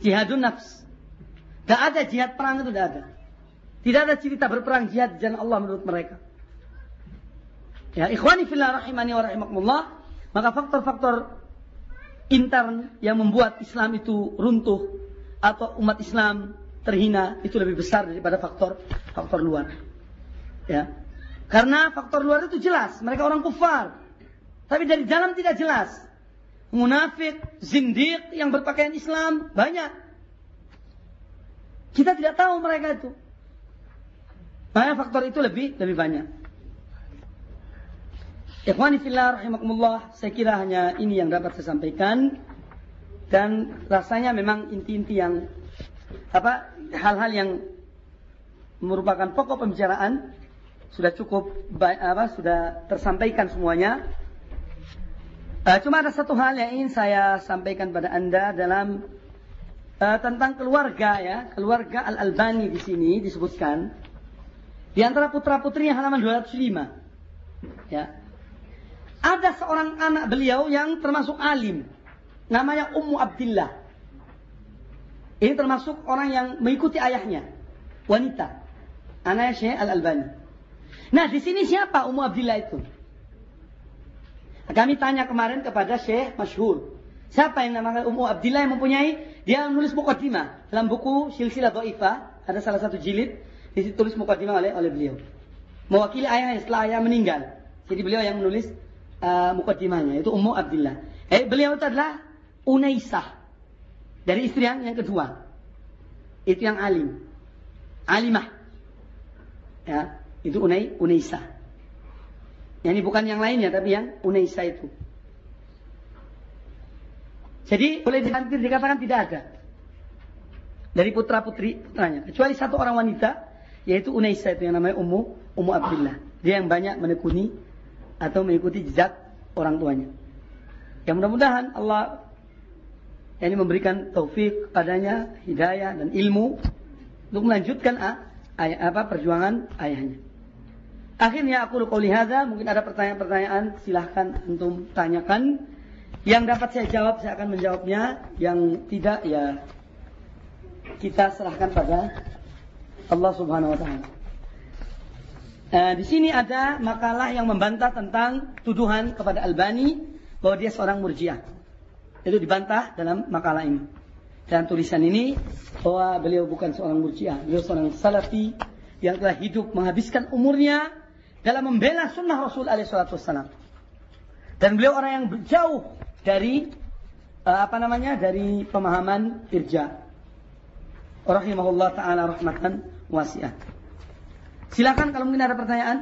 Jihadun nafs. Tidak ada jihad perang itu tidak ada. Tidak ada cerita berperang jihad di jalan Allah menurut mereka. Ya, ikhwani fillah rahimani wa rahimakumullah. Maka faktor-faktor intern yang membuat Islam itu runtuh atau umat Islam terhina itu lebih besar daripada faktor faktor luar. Ya. Karena faktor luar itu jelas, mereka orang kufar. Tapi dari dalam tidak jelas. Munafik, zindiq yang berpakaian Islam banyak. Kita tidak tahu mereka itu. Makanya faktor itu lebih lebih banyak. Ikhwani fillah rahimakumullah, saya kira hanya ini yang dapat saya sampaikan dan rasanya memang inti-inti yang apa hal-hal yang merupakan pokok pembicaraan sudah cukup apa sudah tersampaikan semuanya. Uh, cuma ada satu hal yang ingin saya sampaikan pada anda dalam uh, tentang keluarga ya keluarga Al Albani di sini disebutkan di antara putra putrinya halaman 205 ya ada seorang anak beliau yang termasuk alim. Namanya Ummu Abdillah. Ini termasuk orang yang mengikuti ayahnya. Wanita. Anaknya Syekh Al-Albani. Nah di sini siapa Ummu Abdillah itu? Kami tanya kemarin kepada Syekh Masyhur. Siapa yang namanya Ummu Abdillah yang mempunyai dia menulis mukaddimah dalam buku Silsilah Dhaifah ada salah satu jilid di situ tulis mukaddimah oleh oleh beliau. Mewakili ayahnya setelah ayah meninggal. Jadi beliau yang menulis uh, mukaddimahnya itu Ummu Abdullah. Eh beliau itu adalah Unaisah dari istri yang, yang kedua. itu yang alim. Alimah. Ya, itu Unai, Unaisa. Ini bukan yang lainnya, tapi yang Unaisa itu. Jadi boleh dikatakan tidak ada dari putra putri putranya, kecuali satu orang wanita, yaitu Unaisa itu yang namanya Ummu Ummu Abdullah. Dia yang banyak menekuni atau mengikuti jejak orang tuanya. Yang mudah-mudahan Allah ini memberikan taufik padanya, hidayah dan ilmu untuk melanjutkan ayah, apa perjuangan ayahnya. Akhirnya aku qauli hadza, mungkin ada pertanyaan-pertanyaan, silahkan antum tanyakan. Yang dapat saya jawab saya akan menjawabnya, yang tidak ya kita serahkan pada Allah Subhanahu wa taala. Nah, di sini ada makalah yang membantah tentang tuduhan kepada Albani bahwa dia seorang murjiah. Itu dibantah dalam makalah ini. Dan tulisan ini bahwa beliau bukan seorang murjiah, beliau seorang salafi yang telah hidup menghabiskan umurnya dalam membela sunnah Rasul alaihissalam. Dan beliau orang yang jauh dari uh, apa namanya dari pemahaman irja. Rahimahullah taala rahmatan wasi'ah. Silakan kalau mungkin ada pertanyaan.